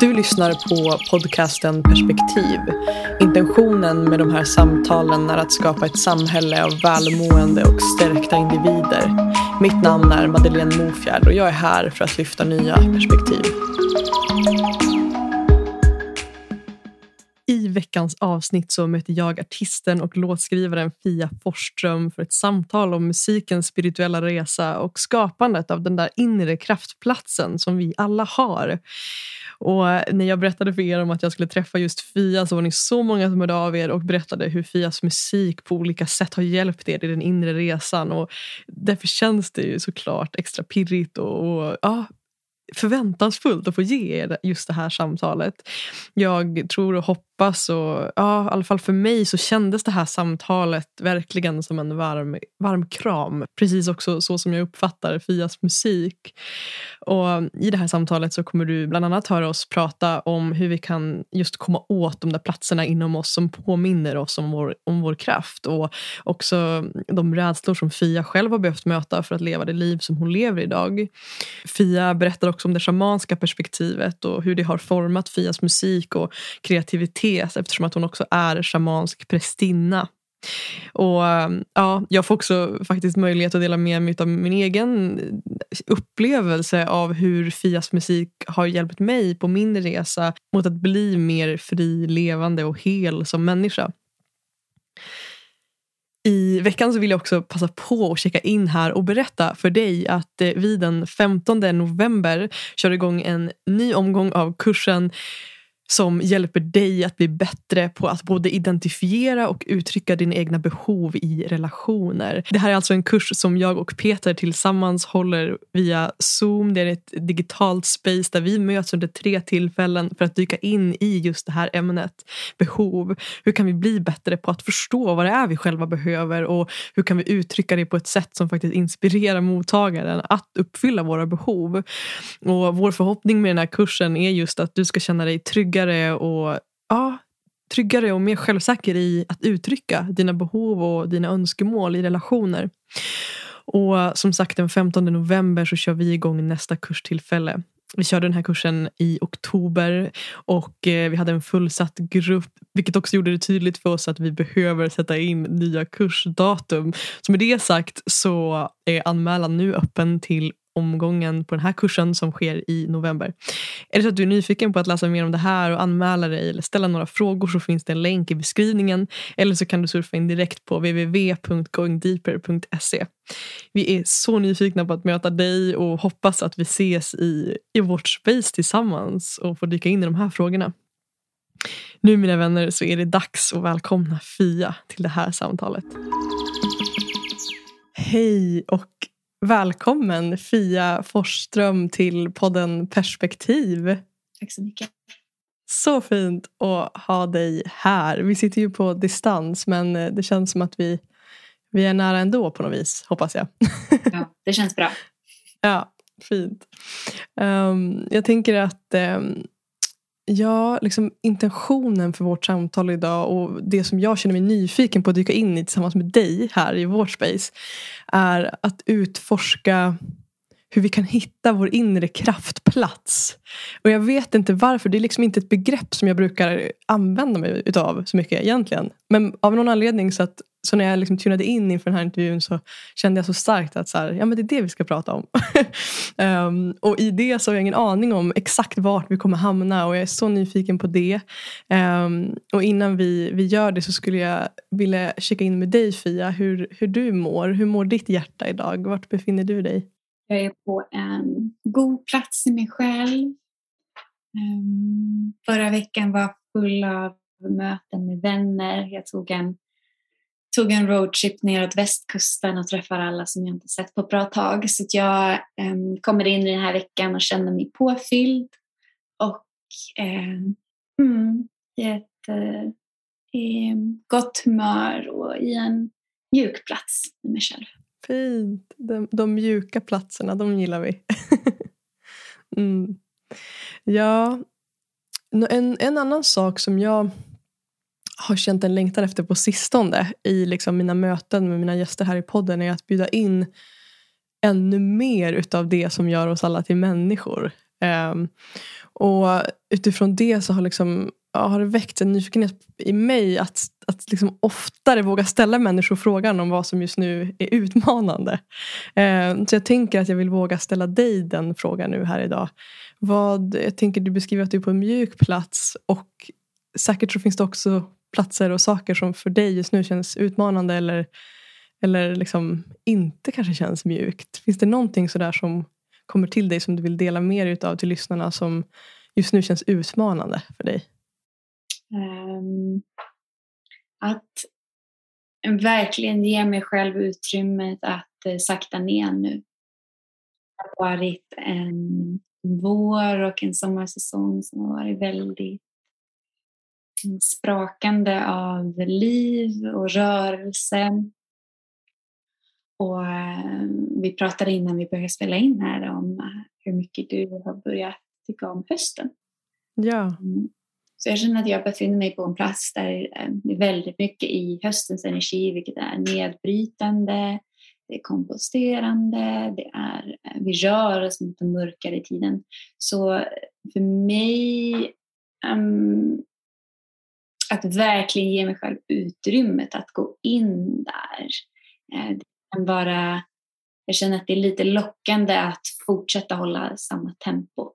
Du lyssnar på podcasten Perspektiv. Intentionen med de här samtalen är att skapa ett samhälle av välmående och stärkta individer. Mitt namn är Madeleine Mofjärd och jag är här för att lyfta nya perspektiv. I veckans avsnitt så möter jag artisten och låtskrivaren Fia Forsström för ett samtal om musikens spirituella resa och skapandet av den där inre kraftplatsen som vi alla har. Och när jag berättade för er om att jag skulle träffa just Fia så var ni så många som hörde av er och berättade hur Fias musik på olika sätt har hjälpt er i den inre resan. Och därför känns det ju såklart extra pirrigt och, och ja, förväntansfullt att få ge er just det här samtalet. Jag tror och hoppas och ja, i alla fall för mig så kändes det här samtalet verkligen som en varm, varm kram. Precis också så som jag uppfattar Fias musik. Och I det här samtalet så kommer du bland annat höra oss prata om hur vi kan just komma åt de där platserna inom oss som påminner oss om vår, om vår kraft och också de rädslor som Fia själv har behövt möta för att leva det liv som hon lever idag. Fia berättar också om det shamanska perspektivet och hur det har format Fias musik och kreativitet eftersom att hon också är shamansk prästinna. Och um, ja, Jag får också faktiskt möjlighet att dela med mig av min egen upplevelse av hur Fias musik har hjälpt mig på min resa mot att bli mer fri, levande och hel som människa. I veckan så vill jag också passa på att checka in här och berätta för dig att eh, vi den 15 november kör igång en ny omgång av kursen som hjälper dig att bli bättre på att både identifiera och uttrycka dina egna behov i relationer. Det här är alltså en kurs som jag och Peter tillsammans håller via Zoom. Det är ett digitalt space där vi möts under tre tillfällen för att dyka in i just det här ämnet. Behov. Hur kan vi bli bättre på att förstå vad det är vi själva behöver och hur kan vi uttrycka det på ett sätt som faktiskt inspirerar mottagaren att uppfylla våra behov. Och Vår förhoppning med den här kursen är just att du ska känna dig trygg tryggare och, ja, tryggare och mer självsäker i att uttrycka dina behov och dina önskemål i relationer. Och som sagt den 15 november så kör vi igång nästa kurstillfälle. Vi körde den här kursen i oktober och eh, vi hade en fullsatt grupp vilket också gjorde det tydligt för oss att vi behöver sätta in nya kursdatum. Så med det sagt så är anmälan nu öppen till omgången på den här kursen som sker i november. Är det så att du är nyfiken på att läsa mer om det här och anmäla dig eller ställa några frågor så finns det en länk i beskrivningen eller så kan du surfa in direkt på www.goingdeeper.se. Vi är så nyfikna på att möta dig och hoppas att vi ses i, i vårt space tillsammans och får dyka in i de här frågorna. Nu mina vänner så är det dags att välkomna Fia till det här samtalet. Hej och Välkommen Fia Forsström till podden Perspektiv. Tack så mycket. Så fint att ha dig här. Vi sitter ju på distans men eh, det känns som att vi, vi är nära ändå på något vis, hoppas jag. Ja, det känns bra. ja, fint. Um, jag tänker att um, Ja, liksom intentionen för vårt samtal idag och det som jag känner mig nyfiken på att dyka in i tillsammans med dig här i vårt space är att utforska hur vi kan hitta vår inre kraftplats. Och jag vet inte varför, det är liksom inte ett begrepp som jag brukar använda mig utav så mycket egentligen. Men av någon anledning så att så när jag liksom tunade in inför den här intervjun så kände jag så starkt att så här, ja, men det är det vi ska prata om. um, och i det så har jag ingen aning om exakt vart vi kommer hamna och jag är så nyfiken på det. Um, och innan vi, vi gör det så skulle jag vilja checka in med dig Fia, hur, hur du mår. Hur mår ditt hjärta idag? Vart befinner du dig? Jag är på en god plats i mig själv. Ehm, förra veckan var full av möten med vänner. Jag tog en tog en roadtrip neråt västkusten och träffar alla som jag inte sett på ett bra tag. Så jag um, kommer in i den här veckan och känner mig påfylld och um, mm, i ett uh, gott humör och i en mjuk plats med mig själv. Fint. De, de mjuka platserna, de gillar vi. mm. Ja, en, en annan sak som jag har känt en längtan efter på sistone i liksom mina möten med mina gäster här i podden är att bjuda in ännu mer utav det som gör oss alla till människor. Um, och utifrån det så har, liksom, ja, har det väckt en nyfikenhet i mig att, att liksom oftare våga ställa människor frågan om vad som just nu är utmanande. Eh, så jag tänker att jag vill våga ställa dig den frågan nu här idag. Vad, jag tänker du beskriver att du är på en mjuk plats och säkert så finns det också platser och saker som för dig just nu känns utmanande eller, eller liksom inte kanske känns mjukt. Finns det någonting sådär som kommer till dig som du vill dela mer utav till lyssnarna som just nu känns utmanande för dig? Um, att verkligen ge mig själv utrymmet att uh, sakta ner nu. Det har varit en vår och en sommarsäsong som har varit väldigt sprakande av liv och rörelse. Och eh, vi pratade innan vi började spela in här om eh, hur mycket du har börjat tycka om hösten. Ja. Så jag känner att jag befinner mig på en plats där eh, det är väldigt mycket i höstens energi, vilket är nedbrytande, det är komposterande, det är, eh, vi rör oss mot den mörkare tiden. Så för mig um, att verkligen ge mig själv utrymmet att gå in där. Eh, det kan vara, jag känner att det är lite lockande att fortsätta hålla samma tempo.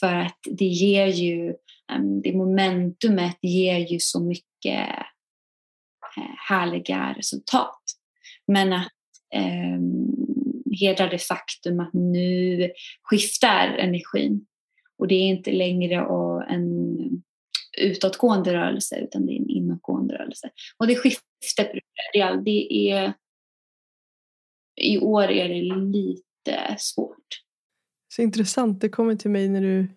För att det ger ju, ehm, det momentumet ger ju så mycket eh, härliga resultat. Men att eh, hedra det faktum att nu skiftar energin. Och det är inte längre en utåtgående rörelse utan det är en inåtgående rörelse. Och det skiftet det är i år är det lite svårt. Så intressant. Det kommer till mig när du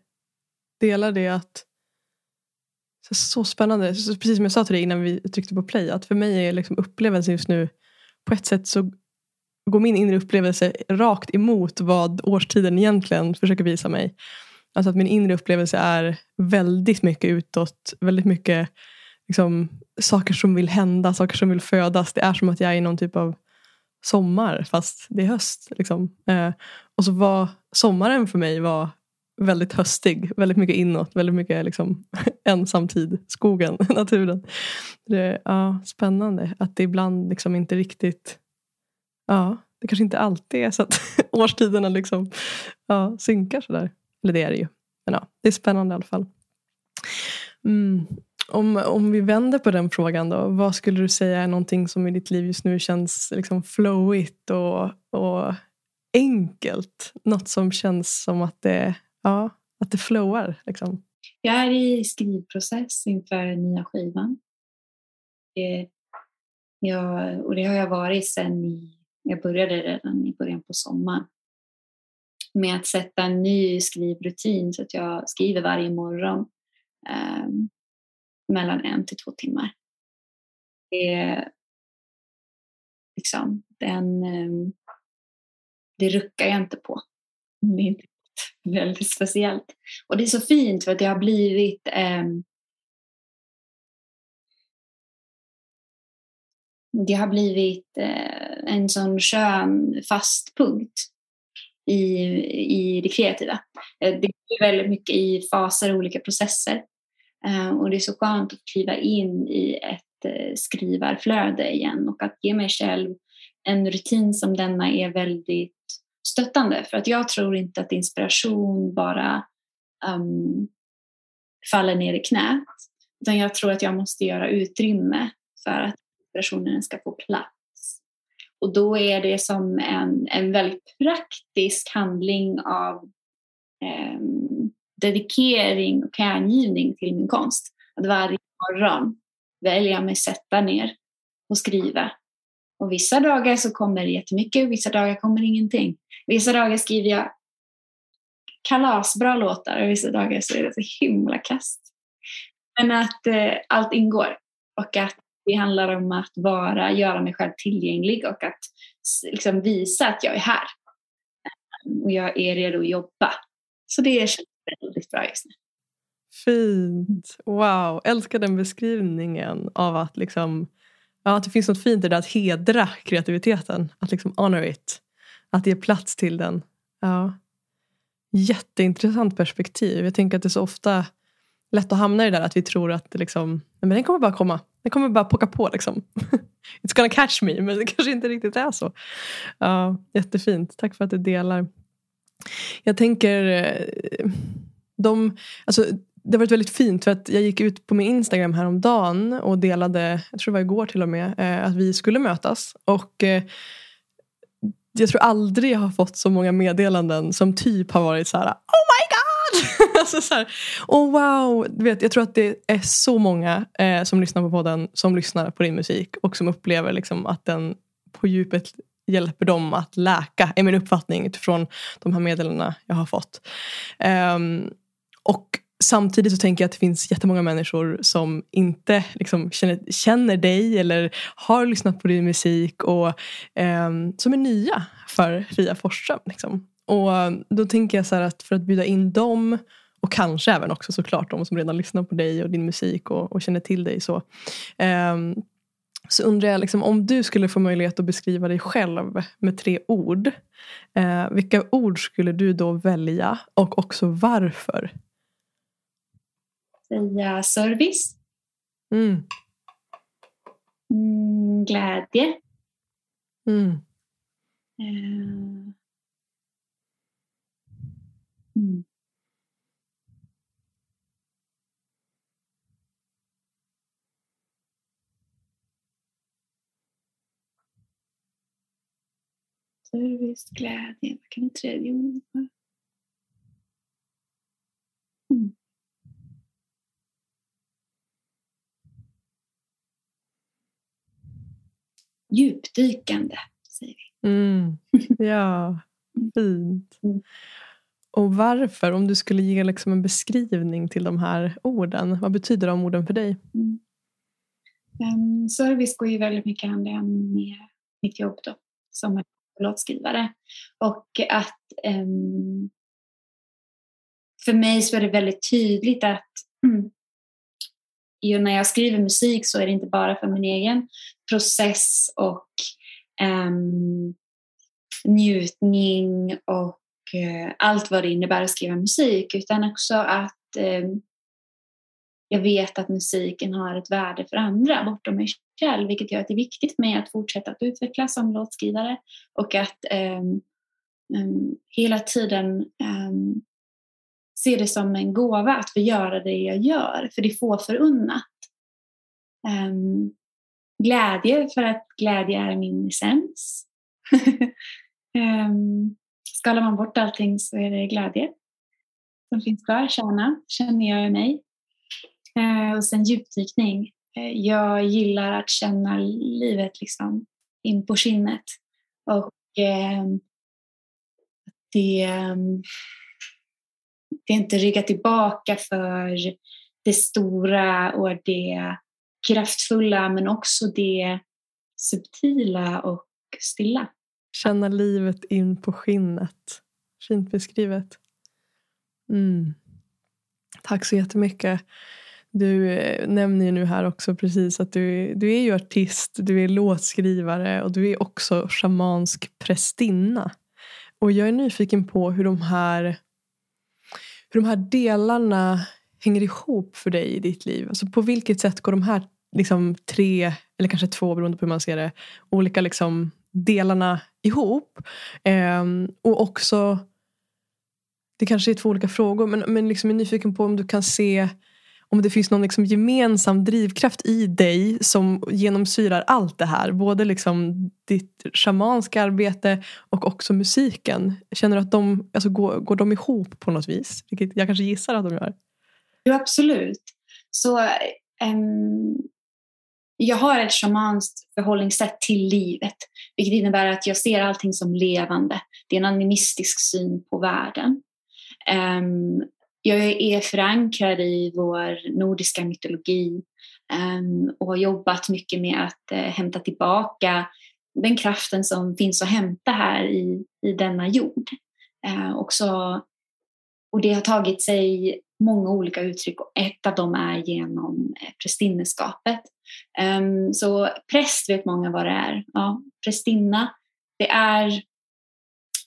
delar det att så spännande. Precis som jag sa till dig innan vi tryckte på play. Att för mig är liksom upplevelsen just nu på ett sätt så går min inre upplevelse rakt emot vad årstiden egentligen försöker visa mig. Alltså att min inre upplevelse är väldigt mycket utåt. Väldigt mycket liksom, saker som vill hända, saker som vill födas. Det är som att jag är i någon typ av sommar fast det är höst. Liksom. Eh, och så var sommaren för mig var väldigt höstig. Väldigt mycket inåt, väldigt mycket liksom, ensamtid. Skogen, naturen. Det ja, spännande att det ibland liksom inte riktigt Ja, det kanske inte alltid är så att årstiderna liksom, ja, synkar sådär. Eller det är det ju. Men ja, det är spännande i alla fall. Mm. Om, om vi vänder på den frågan då. Vad skulle du säga är någonting som i ditt liv just nu känns liksom flowigt och, och enkelt? Något som känns som att det, ja, att det flowar. Liksom. Jag är i skrivprocess inför nya skivan. Det, jag, och det har jag varit sedan i, jag började redan i början på sommaren med att sätta en ny skrivrutin så att jag skriver varje morgon Um, mellan en till två timmar. Det, liksom, den, ehm, det ruckar jag inte på. Det är väldigt speciellt. Och det är så fint för att det har blivit eh, det har blivit eh, en sån skön fast punkt i, i det kreativa. Eh, det är väldigt mycket i faser och olika processer. Eh, och det är så skönt att kliva in i ett eh, skrivarflöde igen och att ge mig själv en rutin som denna är väldigt stöttande. För att jag tror inte att inspiration bara um, faller ner i knät. Utan jag tror att jag måste göra utrymme för att inspirationen ska få plats. Och då är det som en, en väldigt praktisk handling av um, dedikering och hängivning till min konst. Att varje morgon välja mig sätta ner och skriva. Och vissa dagar så kommer det jättemycket, vissa dagar kommer ingenting. Vissa dagar skriver jag kalasbra låtar och vissa dagar så är det så himla kast. Men att eh, allt ingår och att det handlar om att vara, göra mig själv tillgänglig och att liksom visa att jag är här. Ehm, och jag är redo att jobba. Så det känns väldigt bra just nu. Fint. Wow. Älskar den beskrivningen av att, liksom, ja, att det finns något fint i det att hedra kreativiteten. Att liksom honor it. Att ge plats till den. Ja. jätteintressant perspektiv. Jag tänker att det är så ofta lätt att hamna i det där att vi tror att det liksom, men den kommer bara komma. Den kommer bara pocka på. Liksom. It's gonna catch me. Men det kanske inte riktigt är så. Ja, jättefint. Tack för att du delar. Jag tänker, eh, de, alltså, det har varit väldigt fint för att jag gick ut på min Instagram häromdagen och delade, jag tror det var igår till och med, eh, att vi skulle mötas. Och eh, jag tror aldrig jag har fått så många meddelanden som typ har varit så här Oh my god! alltså så här, oh wow! Du vet, jag tror att det är så många eh, som lyssnar på podden som lyssnar på din musik och som upplever liksom att den på djupet hjälper dem att läka, är min uppfattning utifrån de här meddelandena jag har fått. Um, och samtidigt så tänker jag att det finns jättemånga människor som inte liksom, känner, känner dig eller har lyssnat på din musik och um, som är nya för Fia Forsström. Liksom. Och då tänker jag så att för att bjuda in dem och kanske även också såklart de som redan lyssnar på dig och din musik och, och känner till dig så. um, så undrar jag liksom, om du skulle få möjlighet att beskriva dig själv med tre ord. Eh, vilka ord skulle du då välja och också varför? säga service. Mm. Mm, glädje. Mm. Uh, Service, glädje, vad kan det tredje ordet vara? Mm. djupdykande, säger vi. Mm. Ja, fint. Mm. Och varför, om du skulle ge liksom en beskrivning till de här orden, vad betyder de orden för dig? Mm. Um, service går ju väldigt mycket hand i hand med mitt jobb då, som låtskrivare. Och att um, för mig så är det väldigt tydligt att mm, när jag skriver musik så är det inte bara för min egen process och um, njutning och uh, allt vad det innebär att skriva musik utan också att um, jag vet att musiken har ett värde för andra bortom mig själv vilket gör att det är viktigt för mig att fortsätta att utvecklas som låtskrivare och att um, hela tiden ehm, se det som en gåva att få göra det jag gör, för det är få förunnat. Um, glädje, för att glädje är min essens. um, skalar man bort allting så är det glädje som finns kvar, kärna, känner jag i mig. Uh, och sen djupdykning. Eh, jag gillar att känna livet liksom in på skinnet. Och eh, det ehm, det är inte rygga tillbaka för det stora och det kraftfulla men också det subtila och stilla. Känna livet in på skinnet. Fint beskrivet. Mm. Tack så jättemycket. Du eh, nämner ju nu här också precis att du, du är ju artist, du är låtskrivare och du är också shamansk prästinna. Och jag är nyfiken på hur de här hur de här delarna hänger ihop för dig i ditt liv. Alltså på vilket sätt går de här liksom, tre, eller kanske två beroende på hur man ser det, olika liksom, delarna ihop? Ehm, och också, det kanske är två olika frågor, men, men liksom är nyfiken på om du kan se om det finns någon liksom gemensam drivkraft i dig som genomsyrar allt det här. Både liksom ditt shamanska arbete och också musiken. Känner du att de alltså går, går de ihop på något vis? Vilket jag kanske gissar att de gör. Jo, absolut. Så um, jag har ett shamanskt förhållningssätt till livet. Vilket innebär att jag ser allting som levande. Det är en animistisk syn på världen. Um, jag är förankrad i vår nordiska mytologi ehm, och har jobbat mycket med att eh, hämta tillbaka den kraften som finns att hämta här i, i denna jord. Eh, Också, och det har tagit sig många olika uttryck och ett av dem är genom eh, prästinneskapet. Ehm, så präst vet många vad det är. Ja, prästinna, det är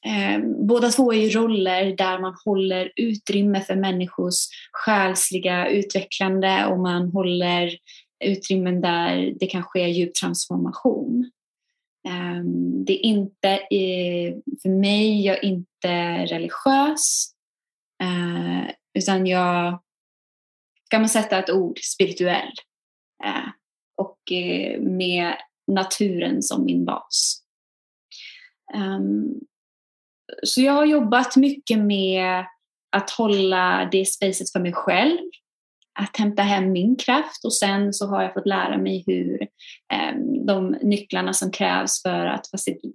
eh, båda två är ju roller där man håller utrymme för människors själsliga utvecklande och man håller utrymmen där det kan ske djup transformation. Eh, det är inte, eh, för mig, jag är inte religiös eh, utan jag, kan man sätta ett ord, spirituell. Eh, och med naturen som min bas. Um, så jag har jobbat mycket med att hålla det spacet för mig själv, att hämta hem min kraft och sen så har jag fått lära mig hur eh, de nycklarna som krävs för att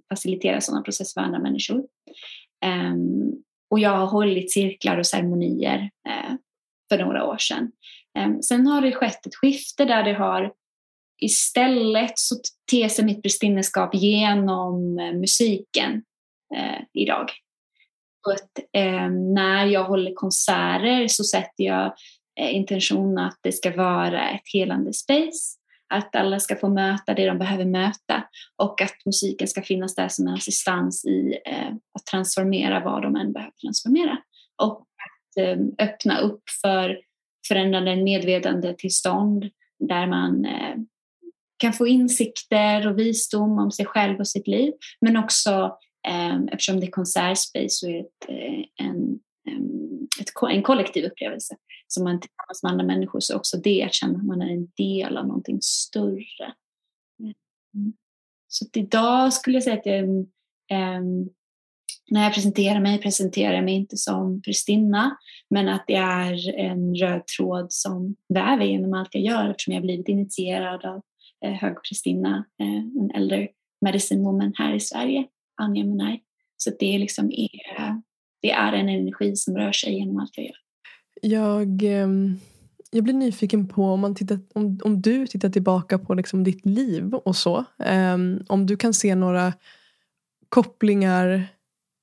facilitera sådana processer för andra människor. Eh, och jag har hållit cirklar och ceremonier eh, för några år sedan. Ehm, sen har det skett ett skifte där det har istället så ter sig mitt prästinneskap genom eh, musiken Eh, idag. Att, eh, när jag håller konserter så sätter jag eh, intention att det ska vara ett helande space. Att alla ska få möta det de behöver möta och att musiken ska finnas där som en assistans i eh, att transformera vad de än behöver transformera. Och att eh, öppna upp för förändrande medvetandetillstånd där man eh, kan få insikter och visdom om sig själv och sitt liv men också Ehm, eftersom det är konsertspace så är det ett, eh, en, ehm, ett, en kollektiv upplevelse. Som man tillsammans med andra människor så också det att känna att man är en del av någonting större. Mm. Så idag skulle jag säga att jag, um, när jag presenterar mig presenterar jag mig inte som prästinna men att det är en röd tråd som väver genom allt jag gör eftersom jag blivit initierad av eh, högprästinna, eh, en äldre medicine woman här i Sverige. Anja Menai. Så det, liksom är, det är en energi som rör sig genom allt jag gör. Jag, ehm, jag blir nyfiken på om, man tittar, om, om du tittar tillbaka på liksom ditt liv och så. Um, om du kan se några kopplingar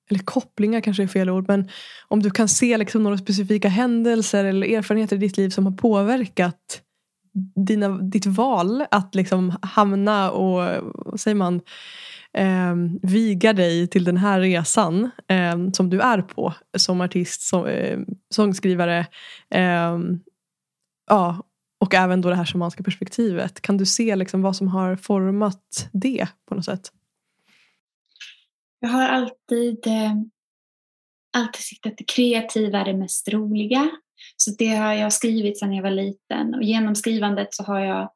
eller kopplingar kanske är fel ord, men om du kan se liksom några specifika händelser eller erfarenheter i ditt liv som har påverkat dina, ditt val att liksom hamna och, vad säger man, eh, viga dig till den här resan eh, som du är på som artist, som, eh, sångskrivare. Eh, ja, och även då det här shamanska perspektivet. Kan du se liksom vad som har format det på något sätt? Jag har alltid, eh, alltid siktat det kreativa är det mest roliga. Så det har jag skrivit sedan jag var liten och genom skrivandet så har jag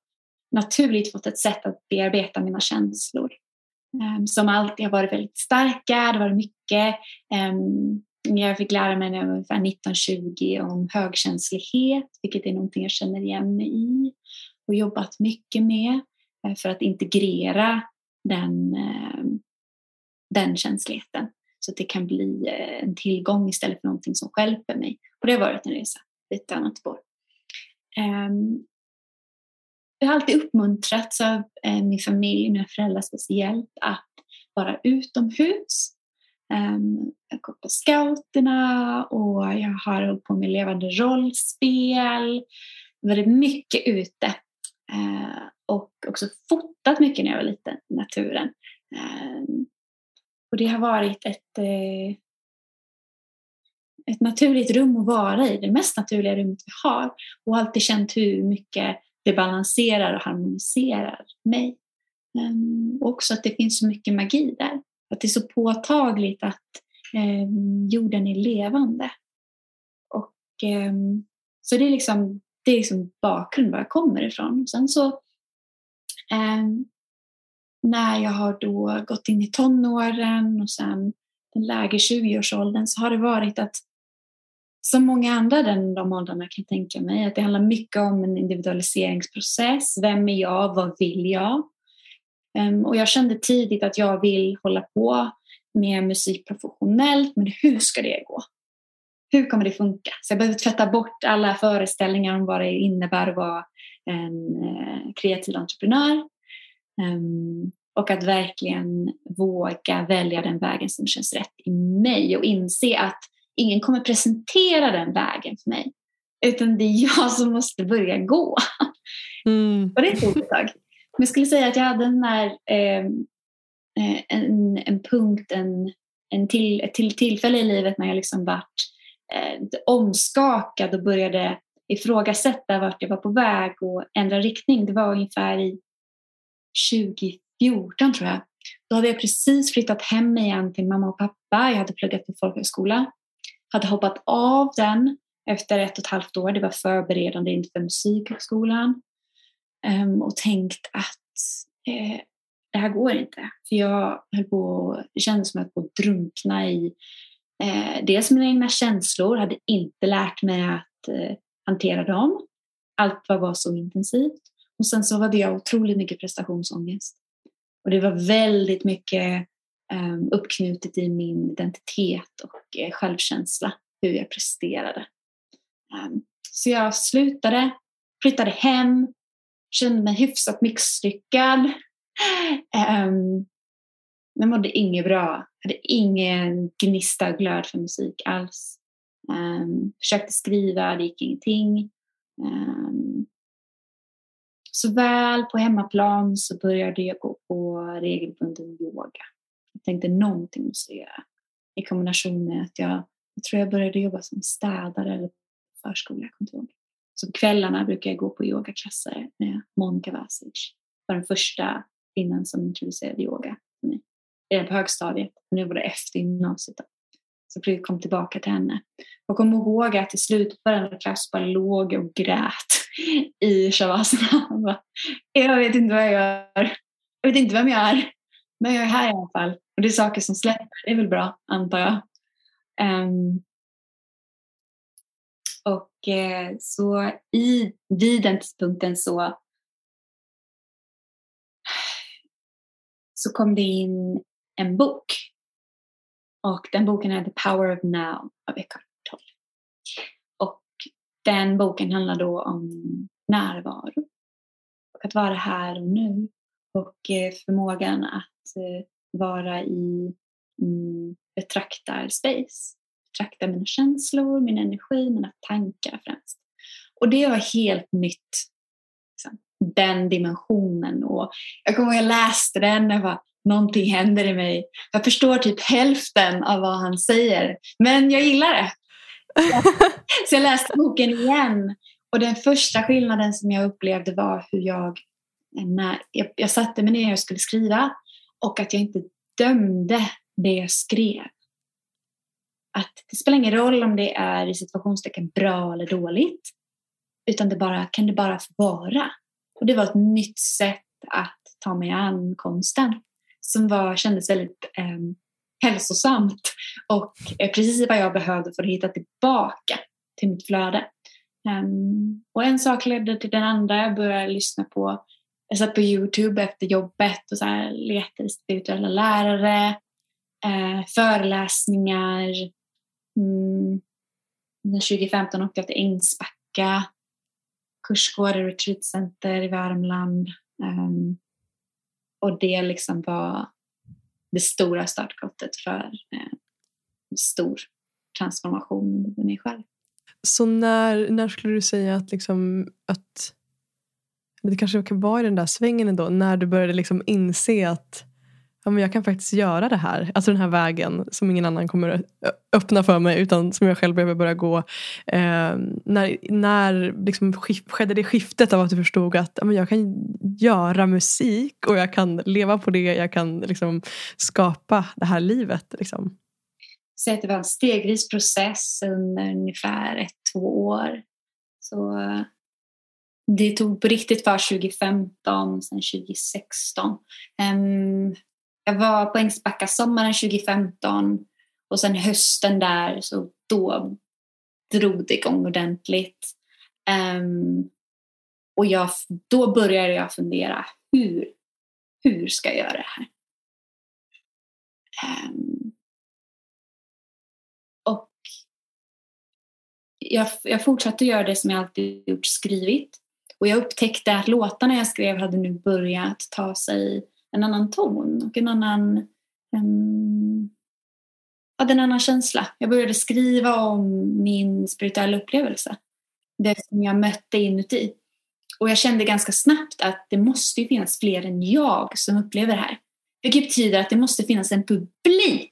naturligt fått ett sätt att bearbeta mina känslor. Ehm, som alltid har varit väldigt starka. Det var mycket. Ehm, jag fick lära mig när jag var ungefär 19-20 om högkänslighet, vilket är någonting jag känner igen mig i och jobbat mycket med eh, för att integrera den, ehm, den känsligheten så att det kan bli eh, en tillgång istället för någonting som stjälper mig. Och det har varit en resa, ett annat spår jag har alltid uppmuntrats av eh, min familj, mina föräldrar speciellt, att vara utomhus. Um, jag går på scouterna och jag har hållit på med levande rollspel. Väldigt mycket ute. Uh, och också fotat mycket när jag var liten i naturen. Um, och det har varit ett, uh, ett naturligt rum att vara i, det mest naturliga rummet vi har. Och alltid känt hur mycket det balanserar och harmoniserar mig. Um, också att det finns så mycket magi där. Att det är så påtagligt att um, jorden är levande. Och, um, så det är liksom, det är liksom bakgrunden var jag kommer ifrån. Sen så när jag har då gått in i tonåren och sen den lägre 20-årsåldern så har det varit att som många andra den, de åldrarna kan jag tänka mig. Att det handlar mycket om en individualiseringsprocess. Vem är jag? Vad vill jag? Um, och jag kände tidigt att jag vill hålla på med musik professionellt, men hur ska det gå? Hur kommer det funka? Så jag behöver tvätta bort alla föreställningar om vad det innebär att vara en eh, kreativ entreprenör. Um, och att verkligen våga välja den vägen som känns rätt i mig och inse att ingen kommer presentera den vägen för mig. Utan det är jag som måste börja gå. Mm. Och det tog ett tag. Men jag skulle säga att jag hade den där, eh, en, en punkt, en, en till, ett till tillfälle i livet när jag liksom vart eh, omskakad och började ifrågasätta vart jag var på väg och ändra riktning. Det var ungefär i 2014 tror jag. Då hade jag precis flyttat hem igen till mamma och pappa. Jag hade pluggat på folkhögskola. Hade hoppat av den efter ett och ett halvt år. Det var förberedande inför musikhögskolan. Um, och tänkt att eh, det här går inte. För jag höll på, det kändes som att jag höll på att drunkna i eh, dels mina egna känslor, hade inte lärt mig att eh, hantera dem. Allt var bara så intensivt. Och sen så hade jag otroligt mycket prestationsångest. Och det var väldigt mycket Ehm, uppknutet i min identitet och eh, självkänsla, hur jag presterade. Ehm, så jag slutade, flyttade hem, kände mig hyfsat misslyckad. Ehm, jag mådde inget bra, hade ingen gnista och glöd för musik alls. Försökte skriva, det gick ingenting. Så väl på hemmaplan så började jag gå på regelbunden yoga. Jag tänkte någonting måste jag göra. I kombination med att jag, jag tror jag började jobba som städare eller förskola, jag Så kvällarna brukar jag gå på yogaklasser med Monica Vasic. var den första kvinnan som introducerade yoga för mig. Redan på högstadiet, nu var det efter gymnasiet. Då. Så jag kom tillbaka till henne. Jag kommer ihåg att i slutet på den klass bara låg och grät i shavasana. Jag vet inte vad jag gör. Jag vet inte vem jag är. Men jag är här i alla fall. Och det är saker som släpper. Det är väl bra, antar jag. Um, och eh, så i, vid den tidpunkten så så kom det in en bok. Och den boken är The Power of Now av Eckhart Tolle. Och den boken handlar då om närvaro. Och att vara här och nu. Och eh, förmågan att vara i mm, betraktarspace. Betrakta mina känslor, min energi, mina tankar främst. Och det var helt nytt. Liksom. Den dimensionen. Och jag kommer ihåg jag läste den och bara, någonting händer i mig. Jag förstår typ hälften av vad han säger, men jag gillar det. Så jag läste boken igen och den första skillnaden som jag upplevde var hur jag, när jag, jag satte mig ner och skulle skriva och att jag inte dömde det jag skrev. Att det spelar ingen roll om det är i situationstecken bra eller dåligt, utan det bara, kan det bara få vara. Och det var ett nytt sätt att ta mig an konsten som var, kändes väldigt eh, hälsosamt och eh, precis vad jag behövde för att hitta tillbaka till mitt flöde. Um, och en sak ledde till den andra. Jag började lyssna på, jag satt på Youtube efter jobbet och så här letade spirituella lärare, eh, föreläsningar. Mm, 2015 åkte jag till Ängsbacka, kursgård i retreatcenter i Värmland. Um, och det liksom var det stora startskottet för eh, en stor transformation i mig själv. Så när, när skulle du säga att, liksom, att det kanske kan vara i den där svängen ändå, när du började liksom inse att ja, men jag kan faktiskt göra det här. Alltså den här vägen som ingen annan kommer öppna för mig utan som jag själv behöver börja gå. Eh, när när liksom skedde det skiftet av att du förstod att ja, men jag kan göra musik och jag kan leva på det, jag kan liksom skapa det här livet. Liksom. Så det var en stegvis process under ungefär ett, två år. Så det tog på riktigt för 2015, sen 2016. Um, ehm, jag var på Ängsbacka sommaren 2015 och sen hösten där så då drog det igång ordentligt. Um, och jag, då började jag fundera, hur, hur ska jag göra det här? Um, och jag, jag fortsatte göra det som jag alltid gjort, skrivit. Och jag upptäckte att låtarna jag skrev hade nu börjat ta sig en annan ton och en annan, en, ja, en annan känsla. Jag började skriva om min spirituella upplevelse. Det som jag mötte inuti. Och jag kände ganska snabbt att det måste finnas fler än jag som upplever det här. Vilket betyder att det måste finnas en publik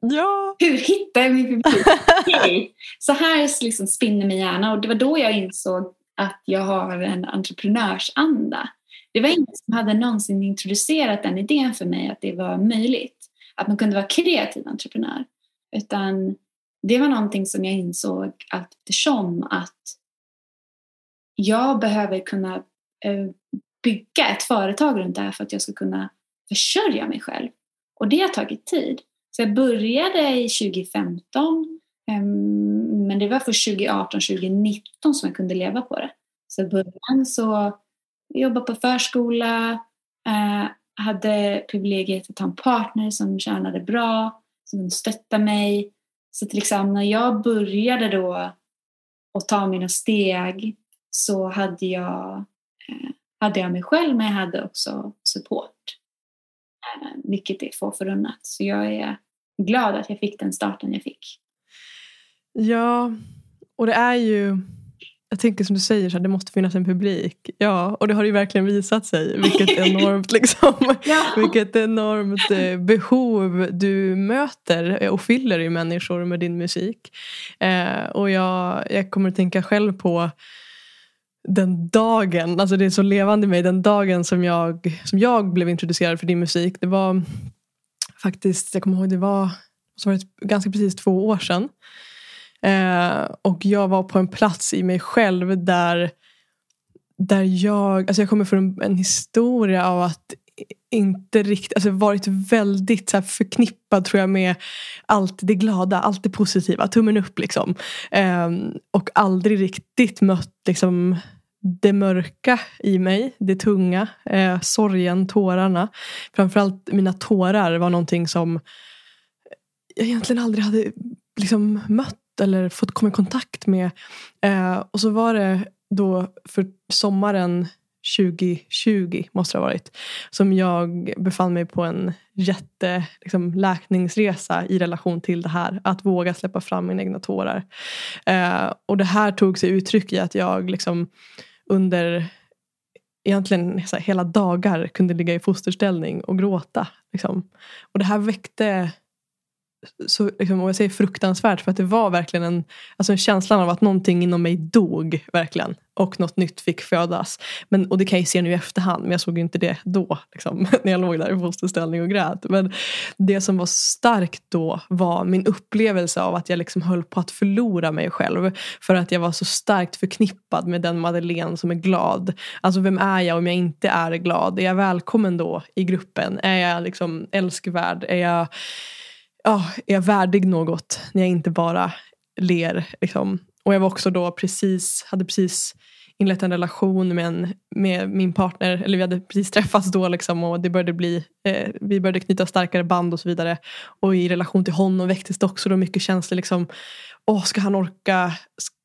Ja. Hur hittar jag min publik? okay. Så här liksom spinner min hjärna och det var då jag insåg att jag har en entreprenörsanda. Det var ingen som hade någonsin introducerat den idén för mig att det var möjligt. Att man kunde vara kreativ entreprenör. Utan det var någonting som jag insåg eftersom att jag behöver kunna eh, bygga ett företag runt det här för att jag ska kunna försörja mig själv. Och det har tagit tid. Så jag började i 2015 Ehm, men det var först 2018, 2019 som jag kunde leva på det. Så i början så jobbade på förskola, eh, hade privilegiet att ha en partner som tjänade bra, som stöttade mig. Så till exempel när jag började då att ta mina steg så hade jag, eh, hade jag mig själv men jag hade också support. Vilket är få förunnat. Så jag är glad att jag fick den starten jag fick. Ja, och det är ju jag tänker som du säger, så här, det måste finnas en publik. Ja, och det har ju verkligen visat sig. Vilket enormt, liksom, ja. vilket enormt eh, behov du möter och fyller i människor med din musik. Eh, och jag, jag kommer att tänka själv på den dagen, alltså det är så levande i mig, den dagen som jag, som jag blev introducerad för din musik. Det var faktiskt, jag kommer ihåg, det var, så var det ganska precis två år sedan. Eh, och jag var på en plats i mig själv där, där jag, alltså jag kommer från en, en historia av att inte riktigt, alltså varit väldigt så förknippad tror jag med allt det glada, allt det positiva, tummen upp liksom. Eh, och aldrig riktigt mött liksom det mörka i mig, det tunga, eh, sorgen, tårarna. Framförallt mina tårar var någonting som jag egentligen aldrig hade liksom mött eller fått komma i kontakt med. Eh, och så var det då för sommaren 2020 måste det ha varit. Som jag befann mig på en jätte liksom, läkningsresa i relation till det här. Att våga släppa fram mina egna tårar. Eh, och det här tog sig uttryck i att jag liksom under egentligen här, hela dagar kunde ligga i fosterställning och gråta. Liksom. Och det här väckte så, liksom, och jag säger fruktansvärt för att det var verkligen en, alltså en känslan av att någonting inom mig dog verkligen. Och något nytt fick födas. Men, och det kan jag se nu i efterhand men jag såg ju inte det då. Liksom, när jag låg där i fosterställning och grät. Men det som var starkt då var min upplevelse av att jag liksom höll på att förlora mig själv. För att jag var så starkt förknippad med den Madeleine som är glad. Alltså vem är jag om jag inte är glad? Är jag välkommen då i gruppen? Är jag liksom älskvärd? Är jag oh, är jag värdig något när jag inte bara ler. Liksom. Och jag var också då precis, hade precis inlett en relation med, en, med min partner. Eller vi hade precis träffats då liksom, och det började bli, eh, vi började knyta starkare band och så vidare. Och i relation till honom väcktes det också då mycket känslor. Liksom, oh, ska han orka?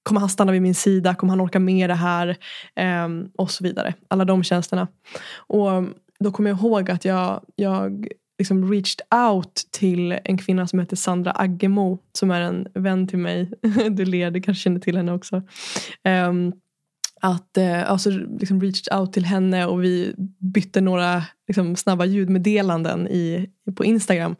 Kommer han stanna vid min sida? Kommer han orka med det här? Eh, och så vidare. Alla de känslorna. Och då kommer jag ihåg att jag, jag liksom reached out till en kvinna som heter Sandra Aggemo som är en vän till mig. du ler, du kanske känner till henne också. Um, att eh, alltså, liksom reached out till henne och vi bytte några liksom, snabba ljudmeddelanden i, på Instagram.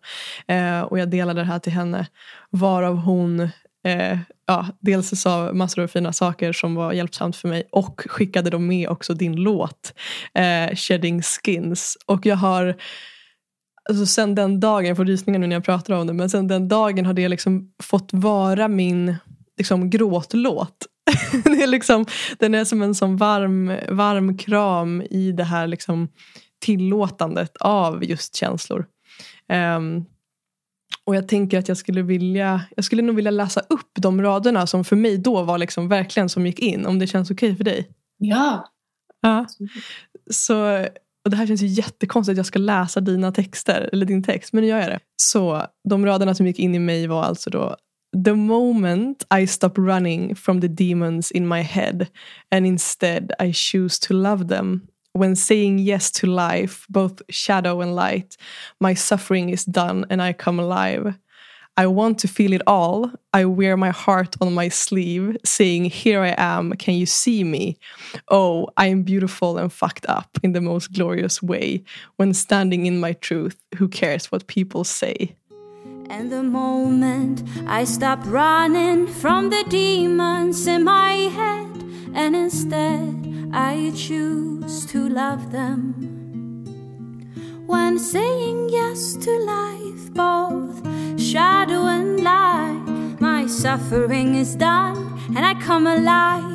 Eh, och jag delade det här till henne. Varav hon eh, ja, dels sa massor av fina saker som var hjälpsamt för mig och skickade då med också din låt eh, Shedding Skins. Och jag har alltså sen den dagen, jag får rysningar nu när jag pratar om det, men sen den dagen har det liksom fått vara min liksom, gråtlåt. det är liksom, den är som en sån varm, varm kram i det här liksom, tillåtandet av just känslor. Um, och jag tänker att jag skulle vilja jag skulle nog vilja läsa upp de raderna som för mig då var liksom verkligen som gick in. Om det känns okej okay för dig? Ja. ja. Så och det här känns ju jättekonstigt att jag ska läsa dina texter, eller din text, men nu gör jag det. Så de raderna som gick in i mig var alltså då The moment I stop running from the demons in my head and instead I choose to love them when saying yes to life, both shadow and light, my suffering is done and I come alive. I want to feel it all. I wear my heart on my sleeve, saying, Here I am, can you see me? Oh, I am beautiful and fucked up in the most glorious way. When standing in my truth, who cares what people say? And the moment I stop running from the demons in my head, and instead I choose to love them. When saying yes to life, both shadow and light, my suffering is done and I come alive.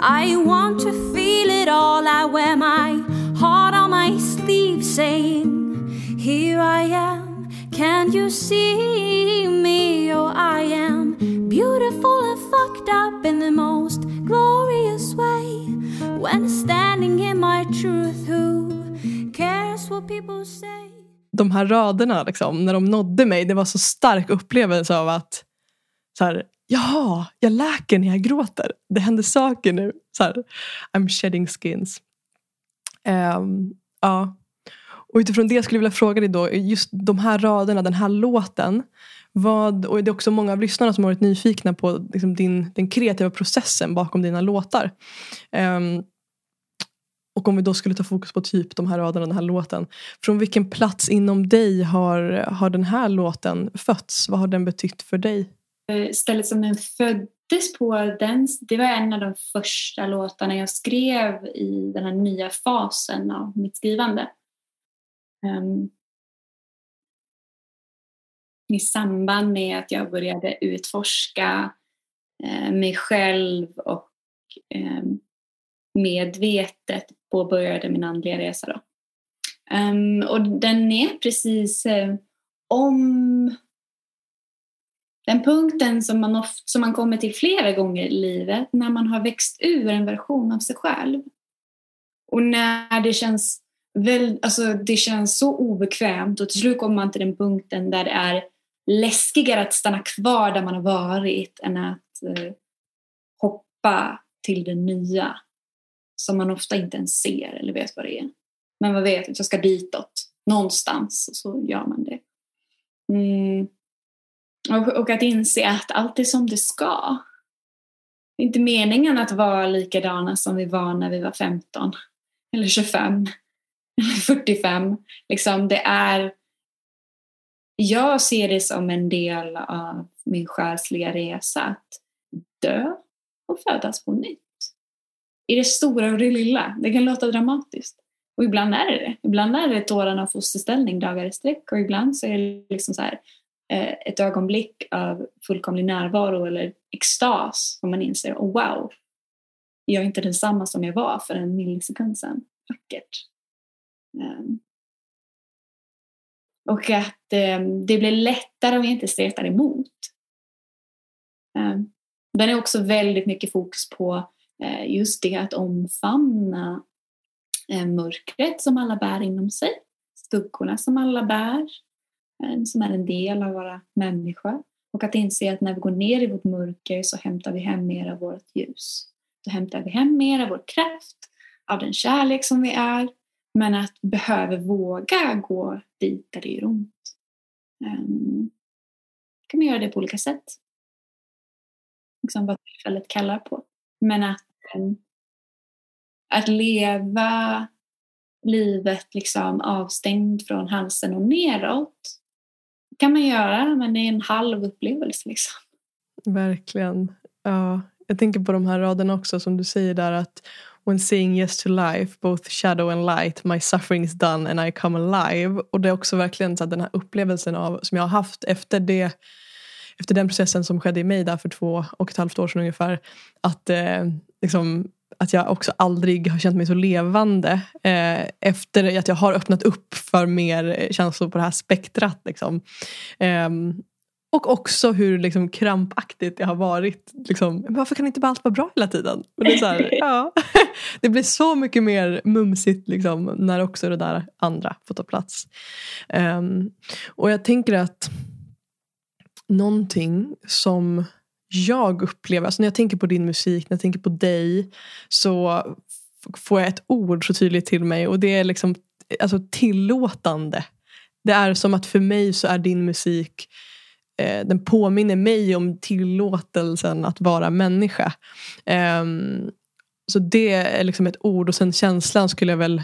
I want to feel it all. I wear my heart on my sleeve, saying, Here I am. Can you see me? Oh, I am beautiful and fucked up in the most glorious way. When standing in my truth, who cares what people say? De här raderna, liksom, när de nådde mig, det var så stark upplevelse av att så här, Jaha, jag läker när jag gråter. Det händer saker nu. Så här, I'm shedding skins. Um, ja. Och utifrån det skulle jag vilja fråga dig då, just de här raderna, den här låten. Vad, och det är också många av lyssnarna som har varit nyfikna på liksom din, den kreativa processen bakom dina låtar. Um, och om vi då skulle ta fokus på typ de här raderna, den här låten. Från vilken plats inom dig har, har den här låten fötts? Vad har den betytt för dig? Eh, stället som den föddes på, den, det var en av de första låtarna jag skrev i den här nya fasen av mitt skrivande. Um, I samband med att jag började utforska uh, mig själv och um, medvetet påbörjade min andliga resa. Då. Um, och den är precis uh, om den punkten som man, ofta, som man kommer till flera gånger i livet när man har växt ur en version av sig själv. Och när det känns, väl, alltså det känns så obekvämt och till slut kommer man till den punkten där det är läskigare att stanna kvar där man har varit än att uh, hoppa till det nya som man ofta inte ens ser eller vet vad det är. Men man vet att jag ska ditåt någonstans och så gör man det. Mm. Och, och, att inse att allt är som det ska. Det är inte meningen att vara likadana som vi var när vi var 15 eller 25 eller 45. Liksom, det är, jag ser det som en del av min själsliga resa att dö och födas på nytt. I det stora och det lilla. Det kan låta dramatiskt. Och ibland är det det. Ibland är det tårarna och fosterställning dagar i sträck och ibland så är det liksom så här, Eh, ett ögonblick av fullkomlig närvaro eller extas som man inser, oh wow, jag är inte densamma som jag var för en millisekund sedan. Vackert. Um, och att um, det blir lättare om vi inte stretar emot. Um, den är också väldigt mycket fokus på Eh, just det att omfamna eh, mörkret som alla bär inom sig, skuggorna som alla bär, eh, som är en del av våra människor. Och att inse att när vi går ner i vårt mörker så hämtar vi hem mer av vårt ljus. Då hämtar vi hem mer av vår kraft, av den kärlek som vi är. Men att vi behöver våga gå dit där det gör ont. Um, kan man göra det på olika sätt. Liksom vad tillfället kallar på. Men att, att leva livet liksom avstängd från halsen och neråt kan man göra, men det är en halv upplevelse. Liksom. Verkligen. Ja, jag tänker på de här raderna också som du säger där att When saying yes to life, both shadow and light, my suffering is done and I come alive. Och det är också verkligen så den här upplevelsen av, som jag har haft efter det efter den processen som skedde i mig där för två och ett halvt år sedan ungefär. Att eh, liksom, att jag också aldrig har känt mig så levande eh, efter att jag har öppnat upp för mer känslor på det här spektrat. Liksom. Eh, och också hur liksom, krampaktigt det har varit. Liksom, varför kan inte bara allt vara bra hela tiden? Men det, är så här, ja. det blir så mycket mer mumsigt liksom, när också det där andra får ta plats. Um, och jag tänker att någonting som jag upplever, alltså när jag tänker på din musik, när jag tänker på dig så får jag ett ord så tydligt till mig och det är liksom alltså tillåtande. Det är som att för mig så är din musik eh, den påminner mig om tillåtelsen att vara människa. Eh, så det är liksom ett ord och sen känslan skulle jag väl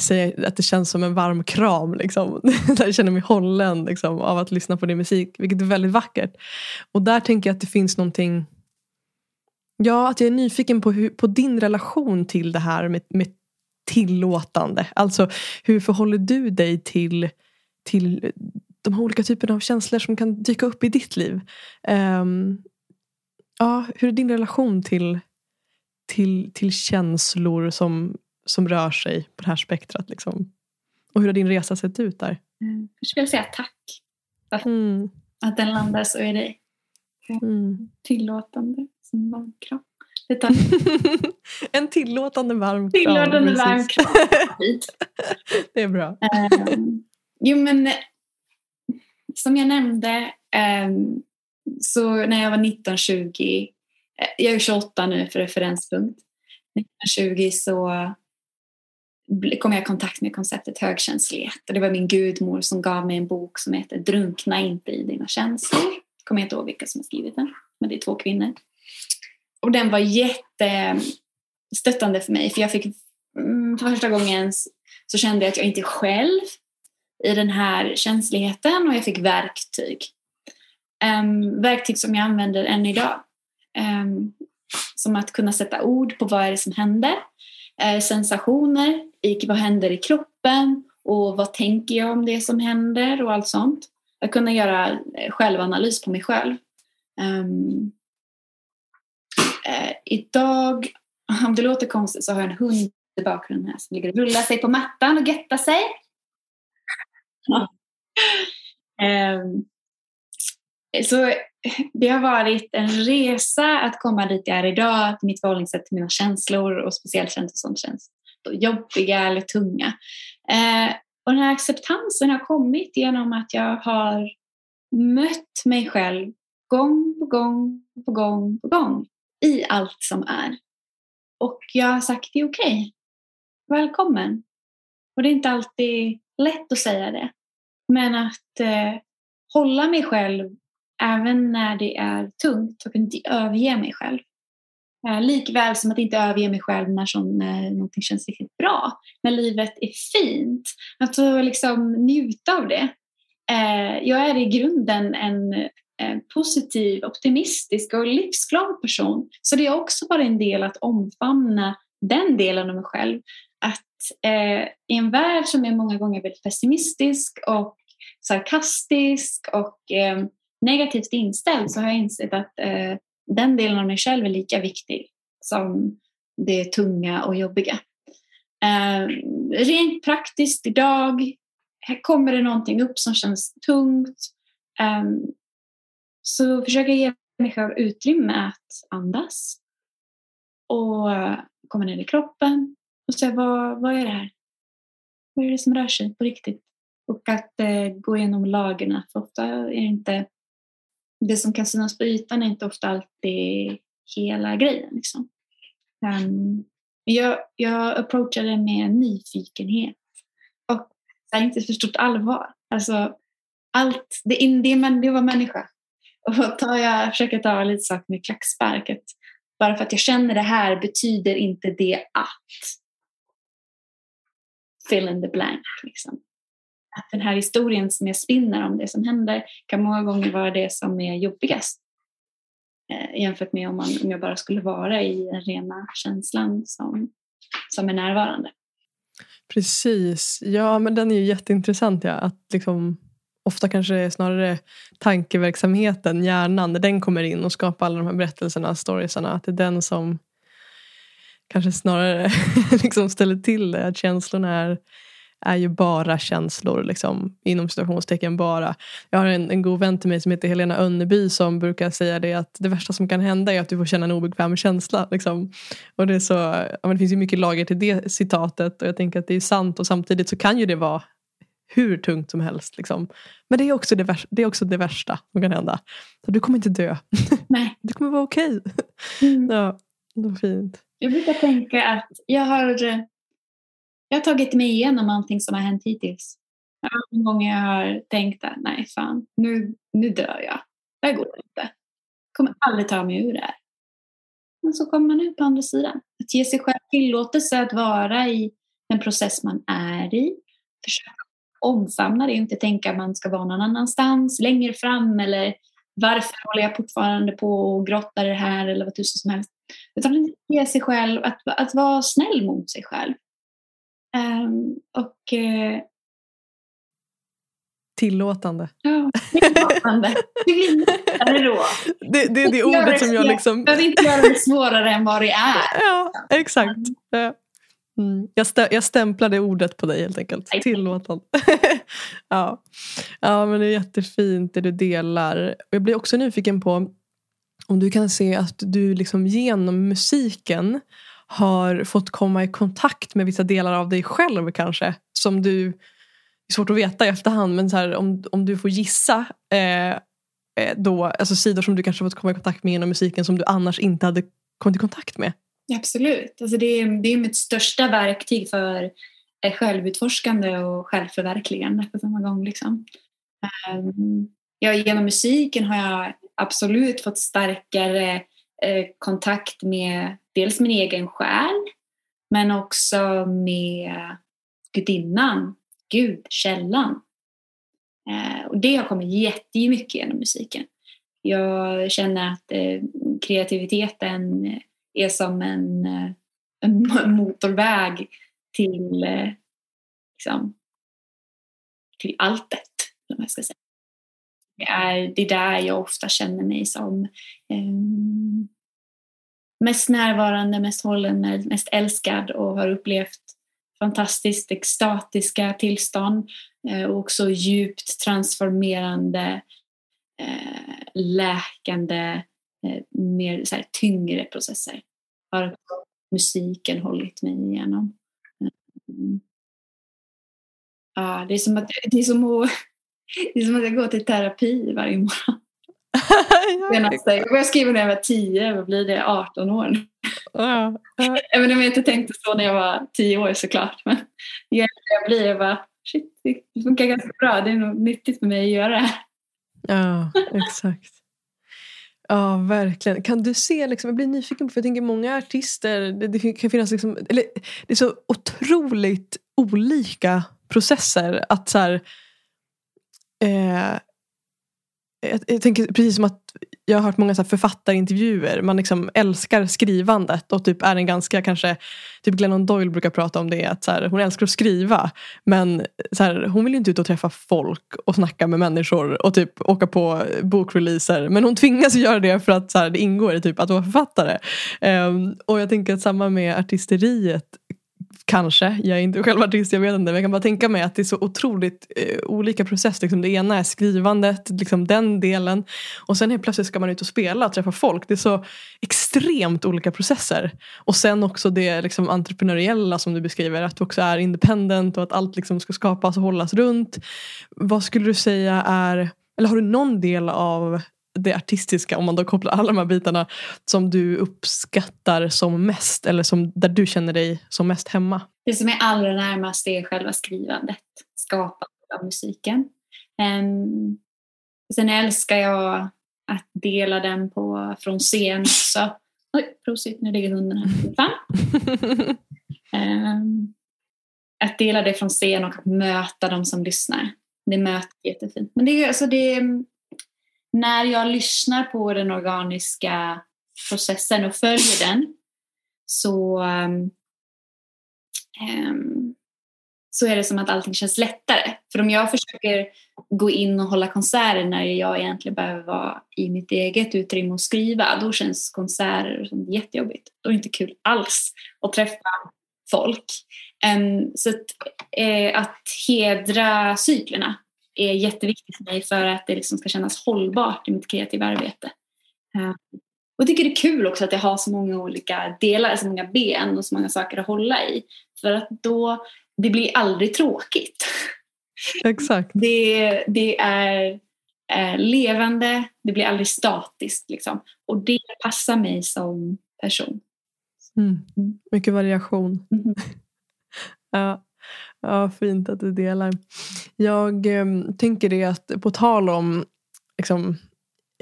säga att det känns som en varm kram. Liksom. jag känner mig hållen liksom, av att lyssna på din musik, vilket är väldigt vackert. Och där tänker jag att det finns någonting Ja, att jag är nyfiken på, hur, på din relation till det här med, med tillåtande. Alltså hur förhåller du dig till, till de olika typerna av känslor som kan dyka upp i ditt liv? Um, ja, hur är din relation till, till, till känslor som, som rör sig på det här spektrat? Liksom? Och hur har din resa sett ut där? Mm. Jag skulle säga tack. Att, mm. att den landar så i dig. Mm. Tillåtande som varm kram. en tillåtande varm kram. Tillåtande varm kram. det är bra. Um, jo men som jag nämnde um, så när jag var 19-20, eh, jag är 28 nu för referenspunkt. 1920 så kom jag i kontakt med konceptet högkänslighet. Och det var min gudmor som gav mig en bok som heter Drunkna inte i dina känslor. Jag kommer inte ihåg vilka som har skrivit den, men det är två kvinnor. Och den var jättestöttande för mig för jag fick mm, för första gången så kände jag att jag inte är själv i den här känsligheten och jag fick verktyg. Um, verktyg som jag använder än idag. Um, som att kunna sätta ord på vad är det som händer. Eh, sensationer, i, vad händer i kroppen och vad tänker jag om det som händer och allt sånt. Att kunna göra eh, självanalys på mig själv. Um, eh, idag, om det låter konstigt, så har jag en hund i bakgrunden här som ligger och rullar sig på mattan och gettar sig. um, så det har varit en resa att komma dit jag är idag, till mitt förhållningssätt till mina känslor och speciellt känslor som känns jobbiga eller tunga. Eh, och den här acceptansen har kommit genom att jag har mött mig själv gång på gång på gång på gång i allt som är. Och jag har sagt det är okej. Okay. Välkommen. Och det är inte alltid lätt att säga det. Men att eh, hålla mig själv även när det är tungt och inte överge mig själv. Eh, likväl som att inte överge mig själv när, som, när någonting känns riktigt bra. När livet är fint. Att liksom njuta av det. Eh, jag är i grunden en eh, positiv, optimistisk och livsglad person. Så det är också bara en del att omfamna den delen av mig själv. Att eh, i en värld som är många gånger väldigt pessimistisk och sarkastisk och eh, negativt inställd så har jag insett att eh, den delen av mig själv är lika viktig som det tunga och jobbiga. Eh, rent praktiskt idag, här kommer det någonting upp som känns tungt. Eh, så försöker jag ge mig själv utrymme att andas och komma ner i kroppen och se vad, vad är det här? Vad är det som rör sig på riktigt? Och att eh, gå igenom lagren, för ofta är det inte det som kan synas på ytan är inte ofta alltid hela grejen. Liksom. Um, jag, jag approachade det med nyfikenhet och här, inte för stort allvar. Alltså, allt, det, det, är, det var människa. Och tar jag försöker ta lite saker med klackspark. Att bara för att jag känner det här betyder inte det att fill in the blank. Liksom den här historien som jag spinner om det som händer kan många gånger vara det som är jobbigast eh, jämfört med om, man, om jag bara skulle vara i den rena känslan som, som är närvarande. Precis, ja men den är ju jätteintressant. Ja. Att liksom, ofta kanske det är snarare tankeverksamheten, hjärnan, när den kommer in och skapar alla de här berättelserna, storiesarna. Att det är den som kanske snarare liksom ställer till det. Att känslorna är är ju bara känslor, liksom, inom situationstecken bara. Jag har en, en god vän till mig som heter Helena Önneby som brukar säga det att det värsta som kan hända är att du får känna en obekväm känsla. Liksom. Och det, är så, ja, men det finns ju mycket lager till det citatet och jag tänker att det är sant och samtidigt så kan ju det vara hur tungt som helst. Liksom. Men det är, också det, värsta, det är också det värsta som kan hända. Så du kommer inte dö. Nej. Du kommer vara okej. Okay. Mm. Ja, det var fint. Jag brukar tänka att jag har jag har tagit mig igenom allting som har hänt hittills. Många gånger jag har tänkt att nej fan, nu, nu dör jag. Det här går inte. Jag kommer aldrig ta mig ur det här. Men så kommer man ut på andra sidan. Att ge sig själv tillåtelse att vara i den process man är i. Försöka omfamna det inte tänka att man ska vara någon annanstans längre fram eller varför håller jag fortfarande på och grottar det här eller vad tusen som helst. Utan ge sig själv, att, att vara snäll mot sig själv. Um, och uh, Tillåtande. Ja, tillåtande. Det blir lättare då. Det, det är det ordet som jag liksom... Jag behöver inte göra det svårare än vad det är. Ja, exakt. Ja. Mm. Jag, stä, jag stämplade ordet på dig helt enkelt. Tillåtande. ja. ja, men det är jättefint det du delar. Jag blir också nyfiken på om du kan se att du liksom genom musiken har fått komma i kontakt med vissa delar av dig själv kanske. Som du, det är svårt att veta i efterhand men så här, om, om du får gissa eh, eh, då, alltså sidor som du kanske fått komma i kontakt med genom musiken som du annars inte hade kommit i kontakt med. Absolut. Alltså det, är, det är mitt största verktyg för eh, självutforskande och självförverkligande på samma gång. Liksom. Um, ja, genom musiken har jag absolut fått starkare eh, Eh, kontakt med dels min egen själ men också med gudinnan, Gud, källan. Eh, och det har kommit jättemycket genom musiken. Jag känner att eh, kreativiteten är som en, en motorväg till, liksom, till alltet. Om jag ska säga. Det, är, det är där jag ofta känner mig som eh, mest närvarande, mest hållen, mest älskad och har upplevt fantastiskt extatiska tillstånd eh, och också djupt transformerande, eh, läkande Eh, mer så här, tyngre processer har musiken hållit mig igenom. Mm. Ja, det, är som att, det, är som att, det är som att jag går till terapi varje morgon. Senaste, jag började skriva när jag var 10, vad blir det, 18 år ja, ja. Även om jag inte tänkte så när jag var 10 år såklart. Men jag blir jag bara, shit, det funkar ganska bra. Det är nog nyttigt för mig att göra det här. Ja, exakt. Ja, verkligen. Kan du se, liksom, jag blir nyfiken på, för jag tänker många artister, det, det kan finnas liksom, eller, det är så otroligt olika processer. Att så här, eh, jag, jag, tänker precis som att jag har hört många så författarintervjuer. Man liksom älskar skrivandet och typ är en ganska kanske Typ Glennon Doyle brukar prata om det. Att så här, hon älskar att skriva men så här, hon vill inte ut och träffa folk och snacka med människor och typ åka på bokreleaser. Men hon tvingas göra det för att så här, det ingår i typ att vara författare. Um, och jag tänker att samma med artisteriet Kanske, jag är inte själv artist, jag vet inte. Men jag kan bara tänka mig att det är så otroligt eh, olika processer. Liksom det ena är skrivandet, liksom den delen. Och sen helt plötsligt ska man ut och spela och träffa folk. Det är så extremt olika processer. Och sen också det liksom, entreprenöriella som du beskriver. Att du också är independent och att allt liksom ska skapas och hållas runt. Vad skulle du säga är, eller har du någon del av det artistiska, om man då kopplar alla de här bitarna, som du uppskattar som mest eller som, där du känner dig som mest hemma? Det som är allra närmast är själva skrivandet, skapandet av musiken. Um, sen älskar jag att dela den på, från scen också. Oj, prosit, nu ligger hunden här. Fan. um, att dela det från scen och att möta de som lyssnar. Det mötet är jättefint. Men det är, alltså det, när jag lyssnar på den organiska processen och följer den så, um, så är det som att allting känns lättare. För om jag försöker gå in och hålla konserter när jag egentligen behöver vara i mitt eget utrymme och skriva, då känns konserter som jättejobbigt. Då är det inte kul alls att träffa folk. Um, så att, eh, att hedra cyklerna är jätteviktigt för mig för att det liksom ska kännas hållbart i mitt kreativa arbete. Eh, och jag tycker det är kul också att jag har så många olika delar, så många ben och så många saker att hålla i. För att då, det blir aldrig tråkigt. Exakt. Det, det är eh, levande, det blir aldrig statiskt. Liksom. Och det passar mig som person. Mm. mm. Mycket variation. Mm. ja. Ja, fint att du delar. Jag eh, tänker det att på tal om liksom,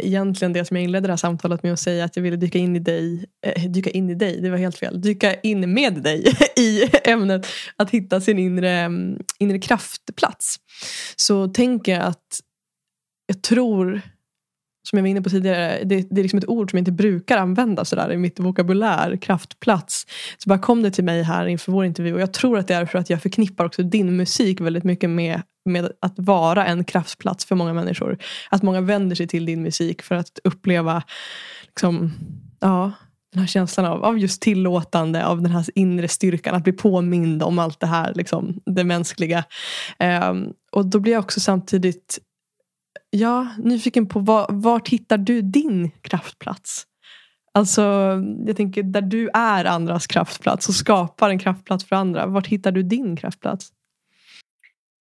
egentligen det som jag inledde det här samtalet med att säga att jag ville dyka in i dig. Eh, dyka in i dig, det var helt fel. Dyka in med dig i ämnet att hitta sin inre, ehm, inre kraftplats. Så tänker jag att jag tror som jag var inne på tidigare, det, det är liksom ett ord som jag inte brukar använda sådär i mitt vokabulär, kraftplats. Så bara kom det till mig här inför vår intervju och jag tror att det är för att jag förknippar också din musik väldigt mycket med, med att vara en kraftplats för många människor. Att många vänder sig till din musik för att uppleva liksom, ja, den här känslan av, av just tillåtande, av den här inre styrkan, att bli påmind om allt det här, liksom, det mänskliga. Um, och då blir jag också samtidigt ja, nyfiken på var, vart hittar du din kraftplats? Alltså, jag tänker där du är andras kraftplats och skapar en kraftplats för andra. Vart hittar du din kraftplats?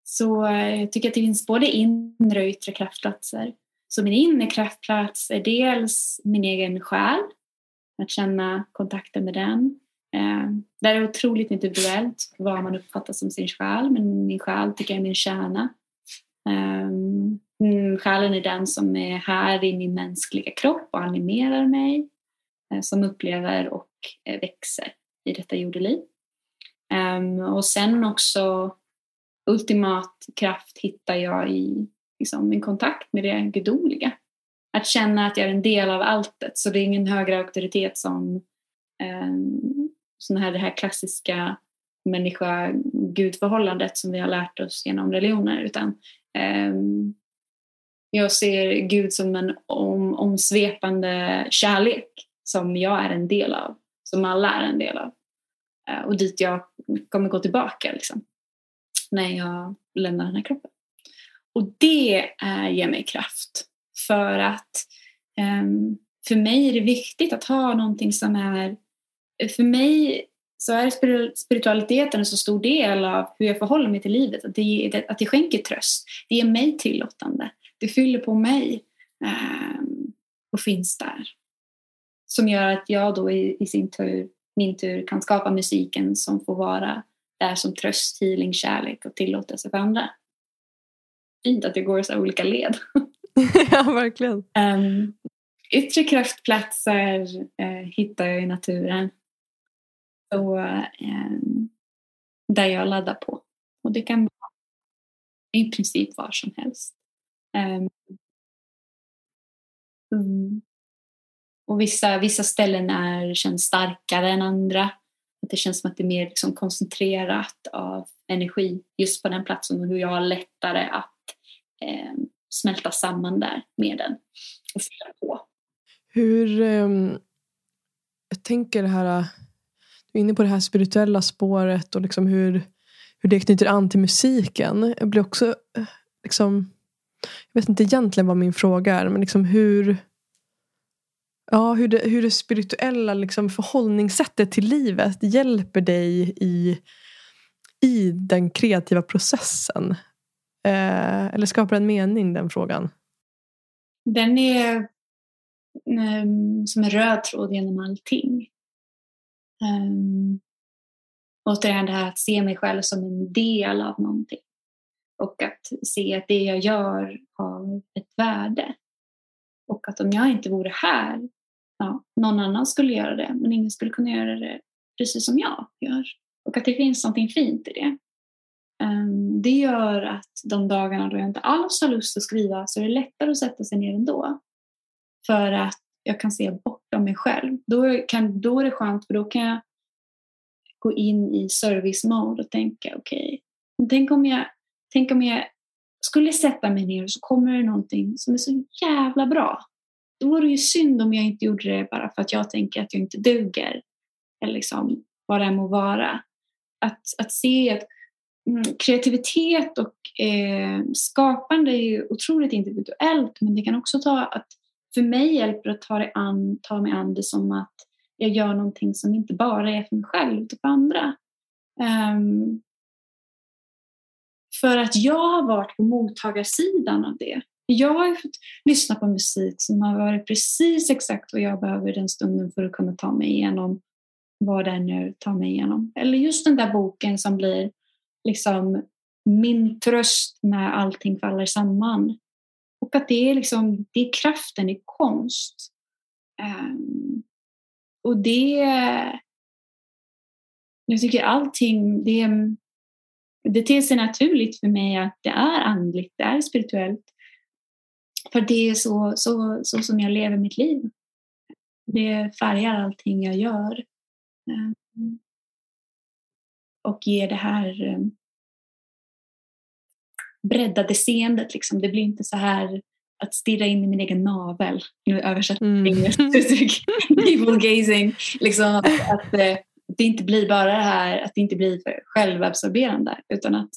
Så eh, jag tycker att det finns både inre och yttre kraftplatser. Så min inre kraftplats är dels min egen själ, att känna kontakten med den. Eh, det är otroligt individuellt vad man uppfattar som sin själ, men min själ tycker jag är min kärna. Um, Mm, själen är den som är här i min mänskliga kropp och animerar mig, eh, som upplever och eh, växer i detta jordeliv. Um, och sen också ultimat kraft hittar jag i liksom, min kontakt med det gudomliga. Att känna att jag är en del av alltet, så det är ingen högre auktoritet som eh, sån här, det här klassiska människa-gud-förhållandet som vi har lärt oss genom religioner utan eh, jag ser Gud som en om, omsvepande kärlek som jag är en del av, som alla är en del av. Eh, och dit jag kommer gå tillbaka liksom, när jag lämnar den här kroppen. Och det uh, ger mig kraft för att um, för mig är det viktigt att ha någonting som är för mig så är spiritualiteten en så stor del av hur jag förhåller mig till livet. Att det, att det skänker tröst. Det ger mig tillåtande. Det fyller på mig eh, och finns där. Som gör att jag då i, i, sin tur, min tur kan skapa musiken som får vara där som tröst, healing, kärlek och tillåtelse för andra. Fint att det går så olika led. ja, verkligen. Um, yttre kraftplatser uh, hittar jag i naturen. Så, um, där jag laddar på. Och det kan vara i princip var som helst. Um, mm. Och vissa, vissa ställen är, känns starkare än andra. Att det känns som att det är mer liksom koncentrerat av energi just på den platsen och hur jag har lättare att eh, smälta samman där med den och fylla på. Hur, eh, jag tänker det här, äh, du är inne på det här spirituella spåret och liksom hur, hur det knyter an till musiken. Jag blir också eh, liksom jag vet inte egentligen vad min fråga är, men liksom hur, ja, hur, det, hur det spirituella liksom förhållningssättet till livet hjälper dig i, i den kreativa processen. Eh, eller skapar en mening, den frågan? Den är eh, som en röd tråd genom allting. Um, återigen det här att se mig själv som en del av någonting och att se att det jag gör har ett värde. Och att om jag inte vore här, ja, någon annan skulle göra det, men ingen skulle kunna göra det precis som jag gör. Och att det finns någonting fint i det. Ehm, det gör att de dagarna då jag inte alls har lust att skriva så är det lättare att sätta sig ner ändå. För att jag kan se bortom mig själv. Då, kan, då är det skönt för då kan jag gå in i service mode och tänka okej, okay, tänk om jag Tänk om jag skulle sätta mig ner och så kommer det någonting som är så jävla bra. Då vore det ju synd om jag inte gjorde det bara för att jag tänker att jag inte duger. Eller liksom vad det må vara. Att, att se att mm, kreativitet och eh, skapande är ju otroligt individuellt men det kan också ta att för mig hjälper det att ta, det an, ta mig an det som att jag gör någonting som inte bara är för mig själv utan för andra. Um, för att jag har varit på mottagarsidan av det. Jag har fått lyssna på musik som har varit precis exakt vad jag behöver den stunden för att kunna ta mig igenom vad det nu tar mig igenom. Eller just den där boken som blir liksom min tröst när allting faller samman. Och att det är, liksom, det är kraften i konst. Um, och det... Jag tycker allting, det, det ter sig naturligt för mig att det är andligt, det är spirituellt. För det är så, så, så som jag lever mitt liv. Det färgar allting jag gör. Um, och ger det här um, breddade seendet. Liksom. Det blir inte så här att stirra in i min egen navel. Nu översätter jag mm. uttryck. Evil gazing. Liksom att, att, eh, att, det inte blir bara det här, att det inte blir självabsorberande utan att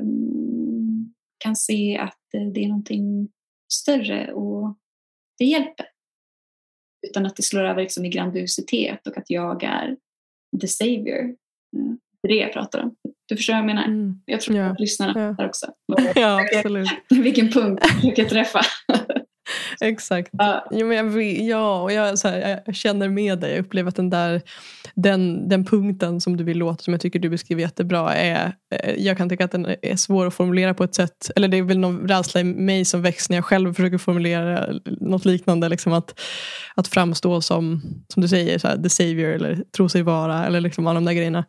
um, kan se att det är någonting större och det hjälper. Utan att det slår över liksom i grandiositet och att jag är the savior. Det är det jag pratar om. Du förstår vad jag menar? Mm. Jag tror ja. att lyssnarna ja. där också. ja, absolut. Vilken punkt jag kan träffa. Exakt. Ja. Jo, men jag, ja, och jag, så här, jag känner med dig. Jag upplever att den där den, den punkten som du vill låta, som jag tycker du beskriver jättebra, är, eh, jag kan tycka att den är svår att formulera på ett sätt, eller det är väl någon rädsla i mig som väcks när jag själv försöker formulera något liknande. Liksom att, att framstå som, som du säger, så här, the savior eller tro sig vara, eller liksom alla de där grejerna.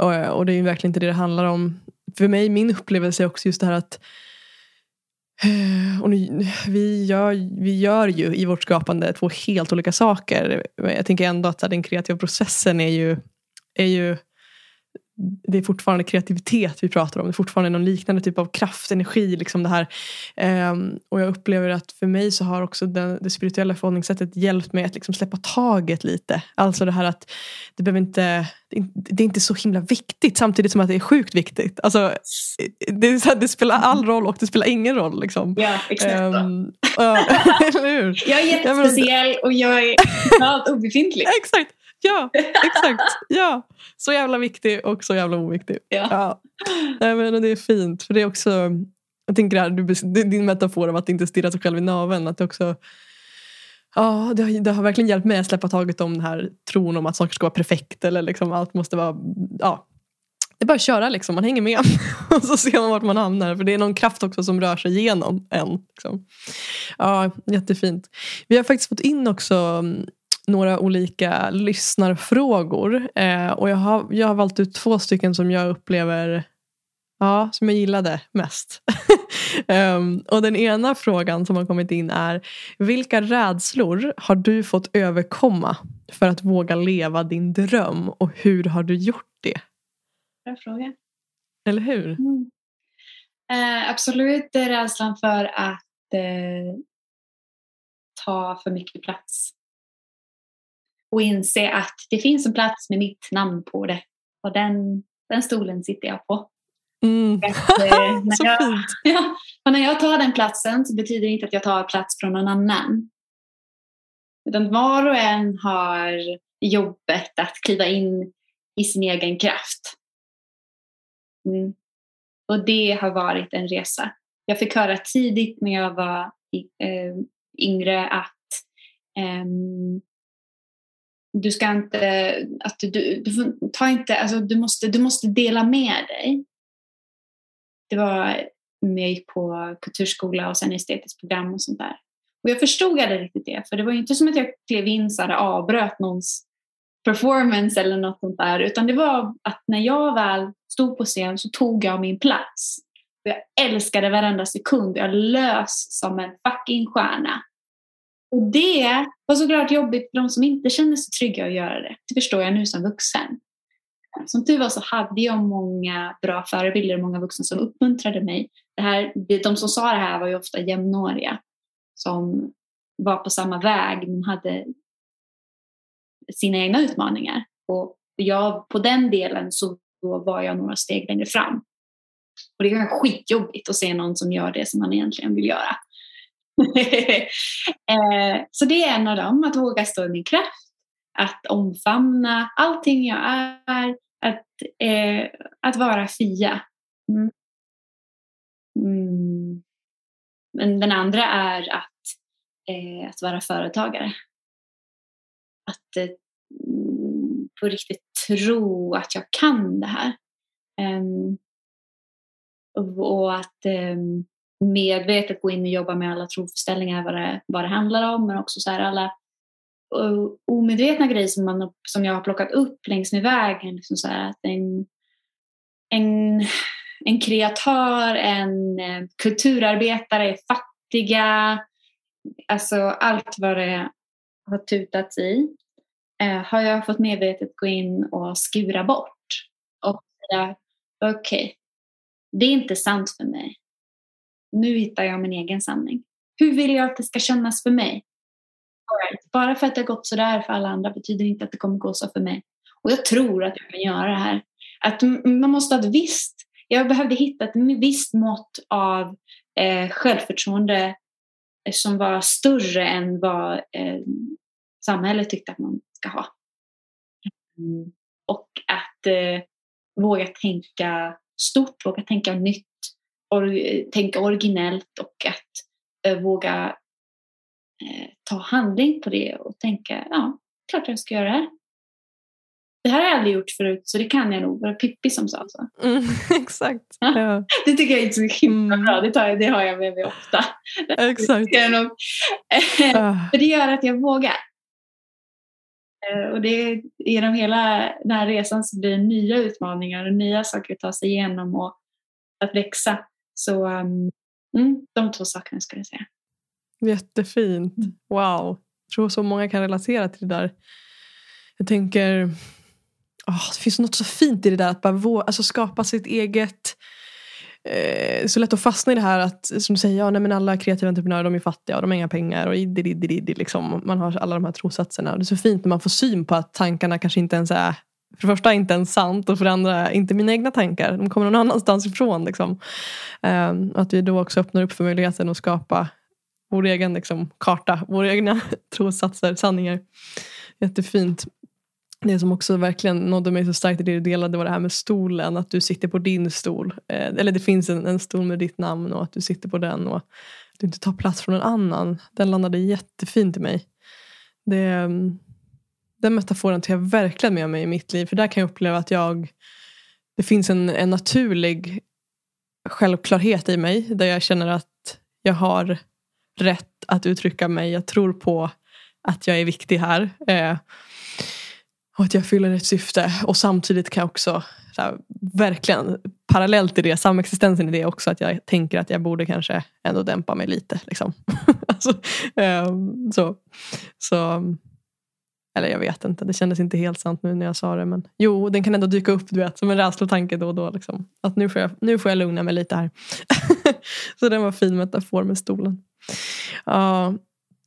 Och, och det är ju verkligen inte det det handlar om. För mig, min upplevelse är också just det här att Eh, och nu, vi, gör, vi gör ju i vårt skapande två helt olika saker. men Jag tänker ändå att den kreativa processen är ju, är ju det är fortfarande kreativitet vi pratar om. Det är fortfarande någon liknande typ av kraft, energi. Liksom det här. Um, och jag upplever att för mig så har också den, det spirituella förhållningssättet hjälpt mig att liksom släppa taget lite. Alltså det här att det behöver inte, det är inte så himla viktigt samtidigt som att det är sjukt viktigt. Alltså, det, så det spelar all roll och det spelar ingen roll. Liksom. Ja, exakt. Um? Jag är jättespeciell och jag är totalt obefintlig. exakt. Ja, exakt. Ja. Så jävla viktig och så jävla oviktig. Ja. Ja. Nej, men det är fint. För det är också, jag tänker här, du, din metafor av att inte stirra sig själv i naveln. Att det också, ja, det, har, det har verkligen hjälpt mig att släppa taget om den här tron om att saker ska vara perfekt. Eller liksom allt måste vara, ja. Det är bara att köra liksom, man hänger med. och så ser man vart man hamnar. För det är någon kraft också som rör sig igenom en. Liksom. Ja, jättefint. Vi har faktiskt fått in också några olika lyssnarfrågor. Eh, och jag har, jag har valt ut två stycken som jag upplever Ja, som jag gillade mest. um, och den ena frågan som har kommit in är Vilka rädslor har du fått överkomma för att våga leva din dröm och hur har du gjort det? Bra fråga. Eller hur? Mm. Uh, absolut rädslan för att uh, ta för mycket plats och inse att det finns en plats med mitt namn på det. Och den, den stolen sitter jag på. Mm. Att, eh, så jag, fint! Ja, och när jag tar den platsen så betyder det inte att jag tar plats från någon annan. Utan var och en har jobbet att kliva in i sin egen kraft. Mm. Och det har varit en resa. Jag fick höra tidigt när jag var äh, yngre att ähm, du ska inte, att du, du, får, ta inte, alltså du måste, du måste dela med dig. Det var när jag gick på kulturskola och sen estetiskt program och sånt där. Och jag förstod aldrig riktigt det, för det var ju inte som att jag klev in och avbröt någons performance eller något sånt där, utan det var att när jag väl stod på scen så tog jag min plats. Och jag älskade varenda sekund, jag lös som en fucking stjärna. Och det var såklart jobbigt för de som inte kände sig trygga att göra det. Det förstår jag nu som vuxen. Som tur var så hade jag många bra förebilder, och många vuxna som uppmuntrade mig. Det här, de som sa det här var ju ofta jämnåriga som var på samma väg men hade sina egna utmaningar. Och jag, på den delen så var jag några steg längre fram. Och det är skitjobbigt att se någon som gör det som man egentligen vill göra. Eh, så det är en av dem, att våga stå i min kraft, att omfamna allting jag är, att, eh, att vara Fia. Mm. Mm. Men den andra är att, eh, att vara företagare. Att eh, på riktigt tro att jag kan det här. Um, och, och, att um, medvetet gå in och jobba med alla troföreställningar, vad det, vad det handlar om, men också så här alla eh, omedvetna grejer som, man, som jag har plockat upp längs med vägen. Liksom så här, att en, en, en kreatör, en eh, kulturarbetare är fattiga, alltså allt vad det har tutats i eh, har jag fått medvetet gå in och skura bort och säga okej, okay, det är inte sant för mig. Nu hittar jag min egen sanning. Hur vill jag att det ska kännas för mig? Right. Bara för att det har gått sådär för alla andra betyder inte att det kommer gå så för mig. Och jag tror att jag kan göra det här. Att man måste ha ett visst, jag behövde hitta ett visst mått av eh, självförtroende som var större än vad eh, samhället tyckte att man ska ha. Mm. Och att eh, våga tänka stort, våga tänka nytt, or, tänka originellt och att eh, våga eh, ta handling på det och tänka, ja, klart jag ska göra det här. Det här har jag aldrig gjort förut så det kan jag nog. Var det Pippi som sa så? Mm, exakt. Ja. det tycker jag är inte så himla mm. bra. Det, tar jag, det har jag med mig ofta. Exakt. Uh. För det gör att jag vågar. Eh, och det, genom hela den här resan så blir det nya utmaningar och nya saker att ta sig igenom och att växa. Så um, mm, de två sakerna skulle jag säga. Jättefint. Mm. Wow. Jag tror så många kan relatera till det där. Jag tänker, oh, det finns något så fint i det där att bara våga, alltså skapa sitt eget eh, så lätt att fastna i det här att som du säger, ja, nej, men alla kreativa entreprenörer de är fattiga och de har inga pengar. och iddi, liksom. Man har alla de här trossatserna. Det är så fint när man får syn på att tankarna kanske inte ens är för det första inte ens sant och för det andra inte mina egna tankar. De kommer någon annanstans ifrån. Liksom. Um, att vi då också öppnar upp för möjligheten att skapa vår egen liksom, karta, våra egna trossatser, sanningar. Jättefint det som också verkligen nådde mig så starkt i det du delade var det här med stolen. Att du sitter på din stol. Eh, eller det finns en, en stol med ditt namn och att du sitter på den. Och att du inte tar plats från en annan. Den landade jättefint i mig. Det, mm, den metaforen tar jag verkligen med mig i mitt liv. För där kan jag uppleva att jag det finns en, en naturlig självklarhet i mig. Där jag känner att jag har rätt att uttrycka mig. Jag tror på att jag är viktig här. Eh, och att jag fyller ett syfte. Och samtidigt kan jag också, här, verkligen parallellt i det, samexistensen i det också, att jag tänker att jag borde kanske ändå dämpa mig lite. Liksom. alltså, eh, så, så, eller jag vet inte, det kändes inte helt sant nu när jag sa det. Men jo, den kan ändå dyka upp du vet, som en rädslotanke då och då. Liksom. Att nu får, jag, nu får jag lugna mig lite här. så den var fin metafor med stolen. Ja,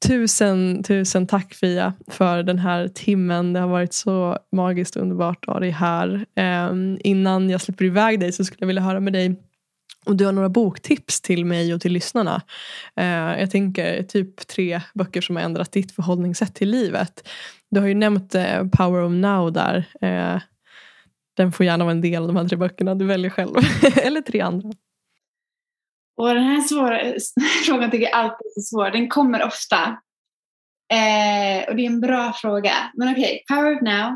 Tusen, tusen tack Fia för den här timmen. Det har varit så magiskt underbart att ha dig här. Eh, innan jag släpper iväg dig så skulle jag vilja höra med dig om du har några boktips till mig och till lyssnarna. Eh, jag tänker typ tre böcker som har ändrat ditt förhållningssätt till livet. Du har ju nämnt eh, Power of Now där. Eh, den får gärna vara en del av de här tre böckerna. Du väljer själv. Eller tre andra. Och den här svåra, frågan tycker jag alltid är så svår. Den kommer ofta. Eh, och det är en bra fråga. Men okej, okay, Power of Now.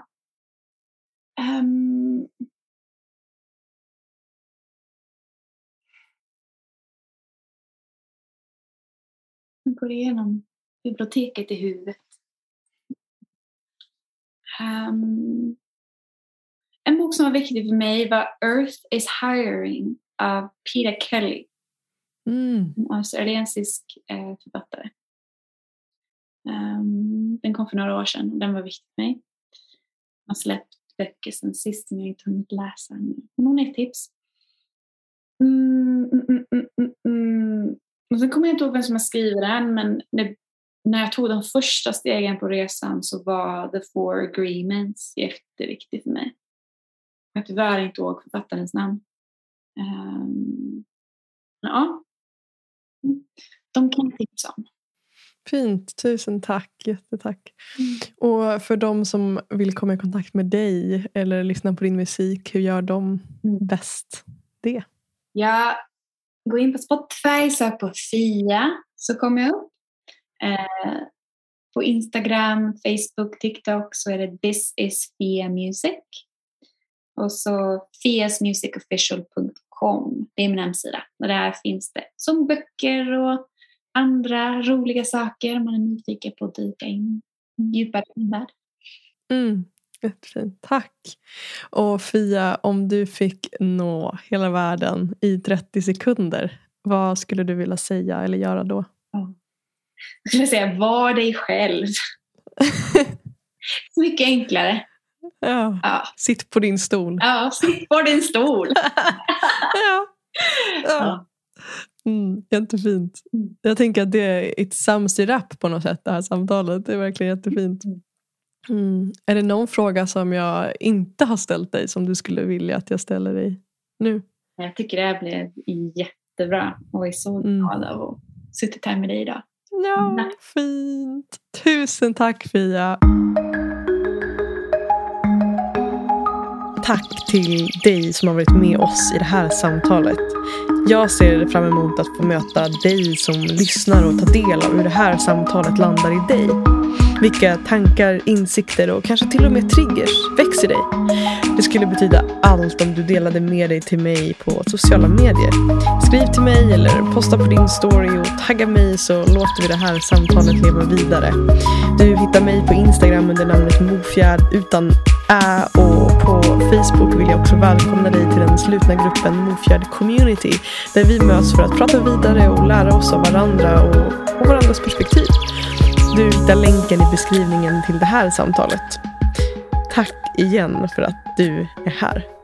Ehm. Um, jag går igenom biblioteket i huvudet. Um, en bok som var viktig för mig var Earth is Hiring av Peter Kelly. Mm. En australiensisk eh, författare. Um, den kom för några år sedan och den var viktig för mig. Jag har släppt böcker sen sist som jag inte hunnit läsa ännu. Men hon är ett tips. Mm, mm, mm, mm, och sen kommer jag inte ihåg vem som har skrivit den men när, när jag tog de första stegen på resan så var The Four Agreements jätteviktig för mig. Jag har tyvärr inte ihåg författarens namn. Um, ja, de kan jag tipsa om. Fint, tusen tack. Jättetack. Mm. Och för de som vill komma i kontakt med dig eller lyssna på din musik, hur gör de mm. bäst det? Ja, gå in på Spotify, sök på Fia så kommer jag upp. Eh, på Instagram, Facebook, TikTok så är det This is Fia Music. Och så fiasmusicofficial.com Det är min hemsida. Och där finns det som böcker och andra roliga saker om man är nyfiken på att dyka in djupare i min värld. Mm. Jättefint. Tack. Och Fia, om du fick nå hela världen i 30 sekunder, vad skulle du vilja säga eller göra då? Jag skulle säga, var dig själv. Mycket enklare. Ja. Ja. Sitt på din stol. Ja, sitt på din stol. ja. Ja. Mm, jättefint. Mm. Jag tänker att det är ett sums i rap på något sätt, det här samtalet. Det är verkligen jättefint. Mm. Är det någon fråga som jag inte har ställt dig som du skulle vilja att jag ställer dig nu? Jag tycker det här blev jättebra och är så Mm. glad av att suttit här med dig idag. Ja, Nej. fint. Tusen tack Fia. Tack till dig som har varit med oss i det här samtalet. Jag ser fram emot att få möta dig som lyssnar och ta del av hur det här samtalet landar i dig. Vilka tankar, insikter och kanske till och med triggers växer dig. Det skulle betyda allt om du delade med dig till mig på sociala medier. Skriv till mig eller posta på din story och tagga mig så låter vi det här samtalet leva vidare. Du hittar mig på Instagram under namnet Mofjärd utan ä och på Facebook vill jag också välkomna dig till den slutna gruppen Mofjärd Community där vi möts för att prata vidare och lära oss av varandra och, och varandras perspektiv. Du hittar länken i beskrivningen till det här samtalet. Tack igen för att du är här.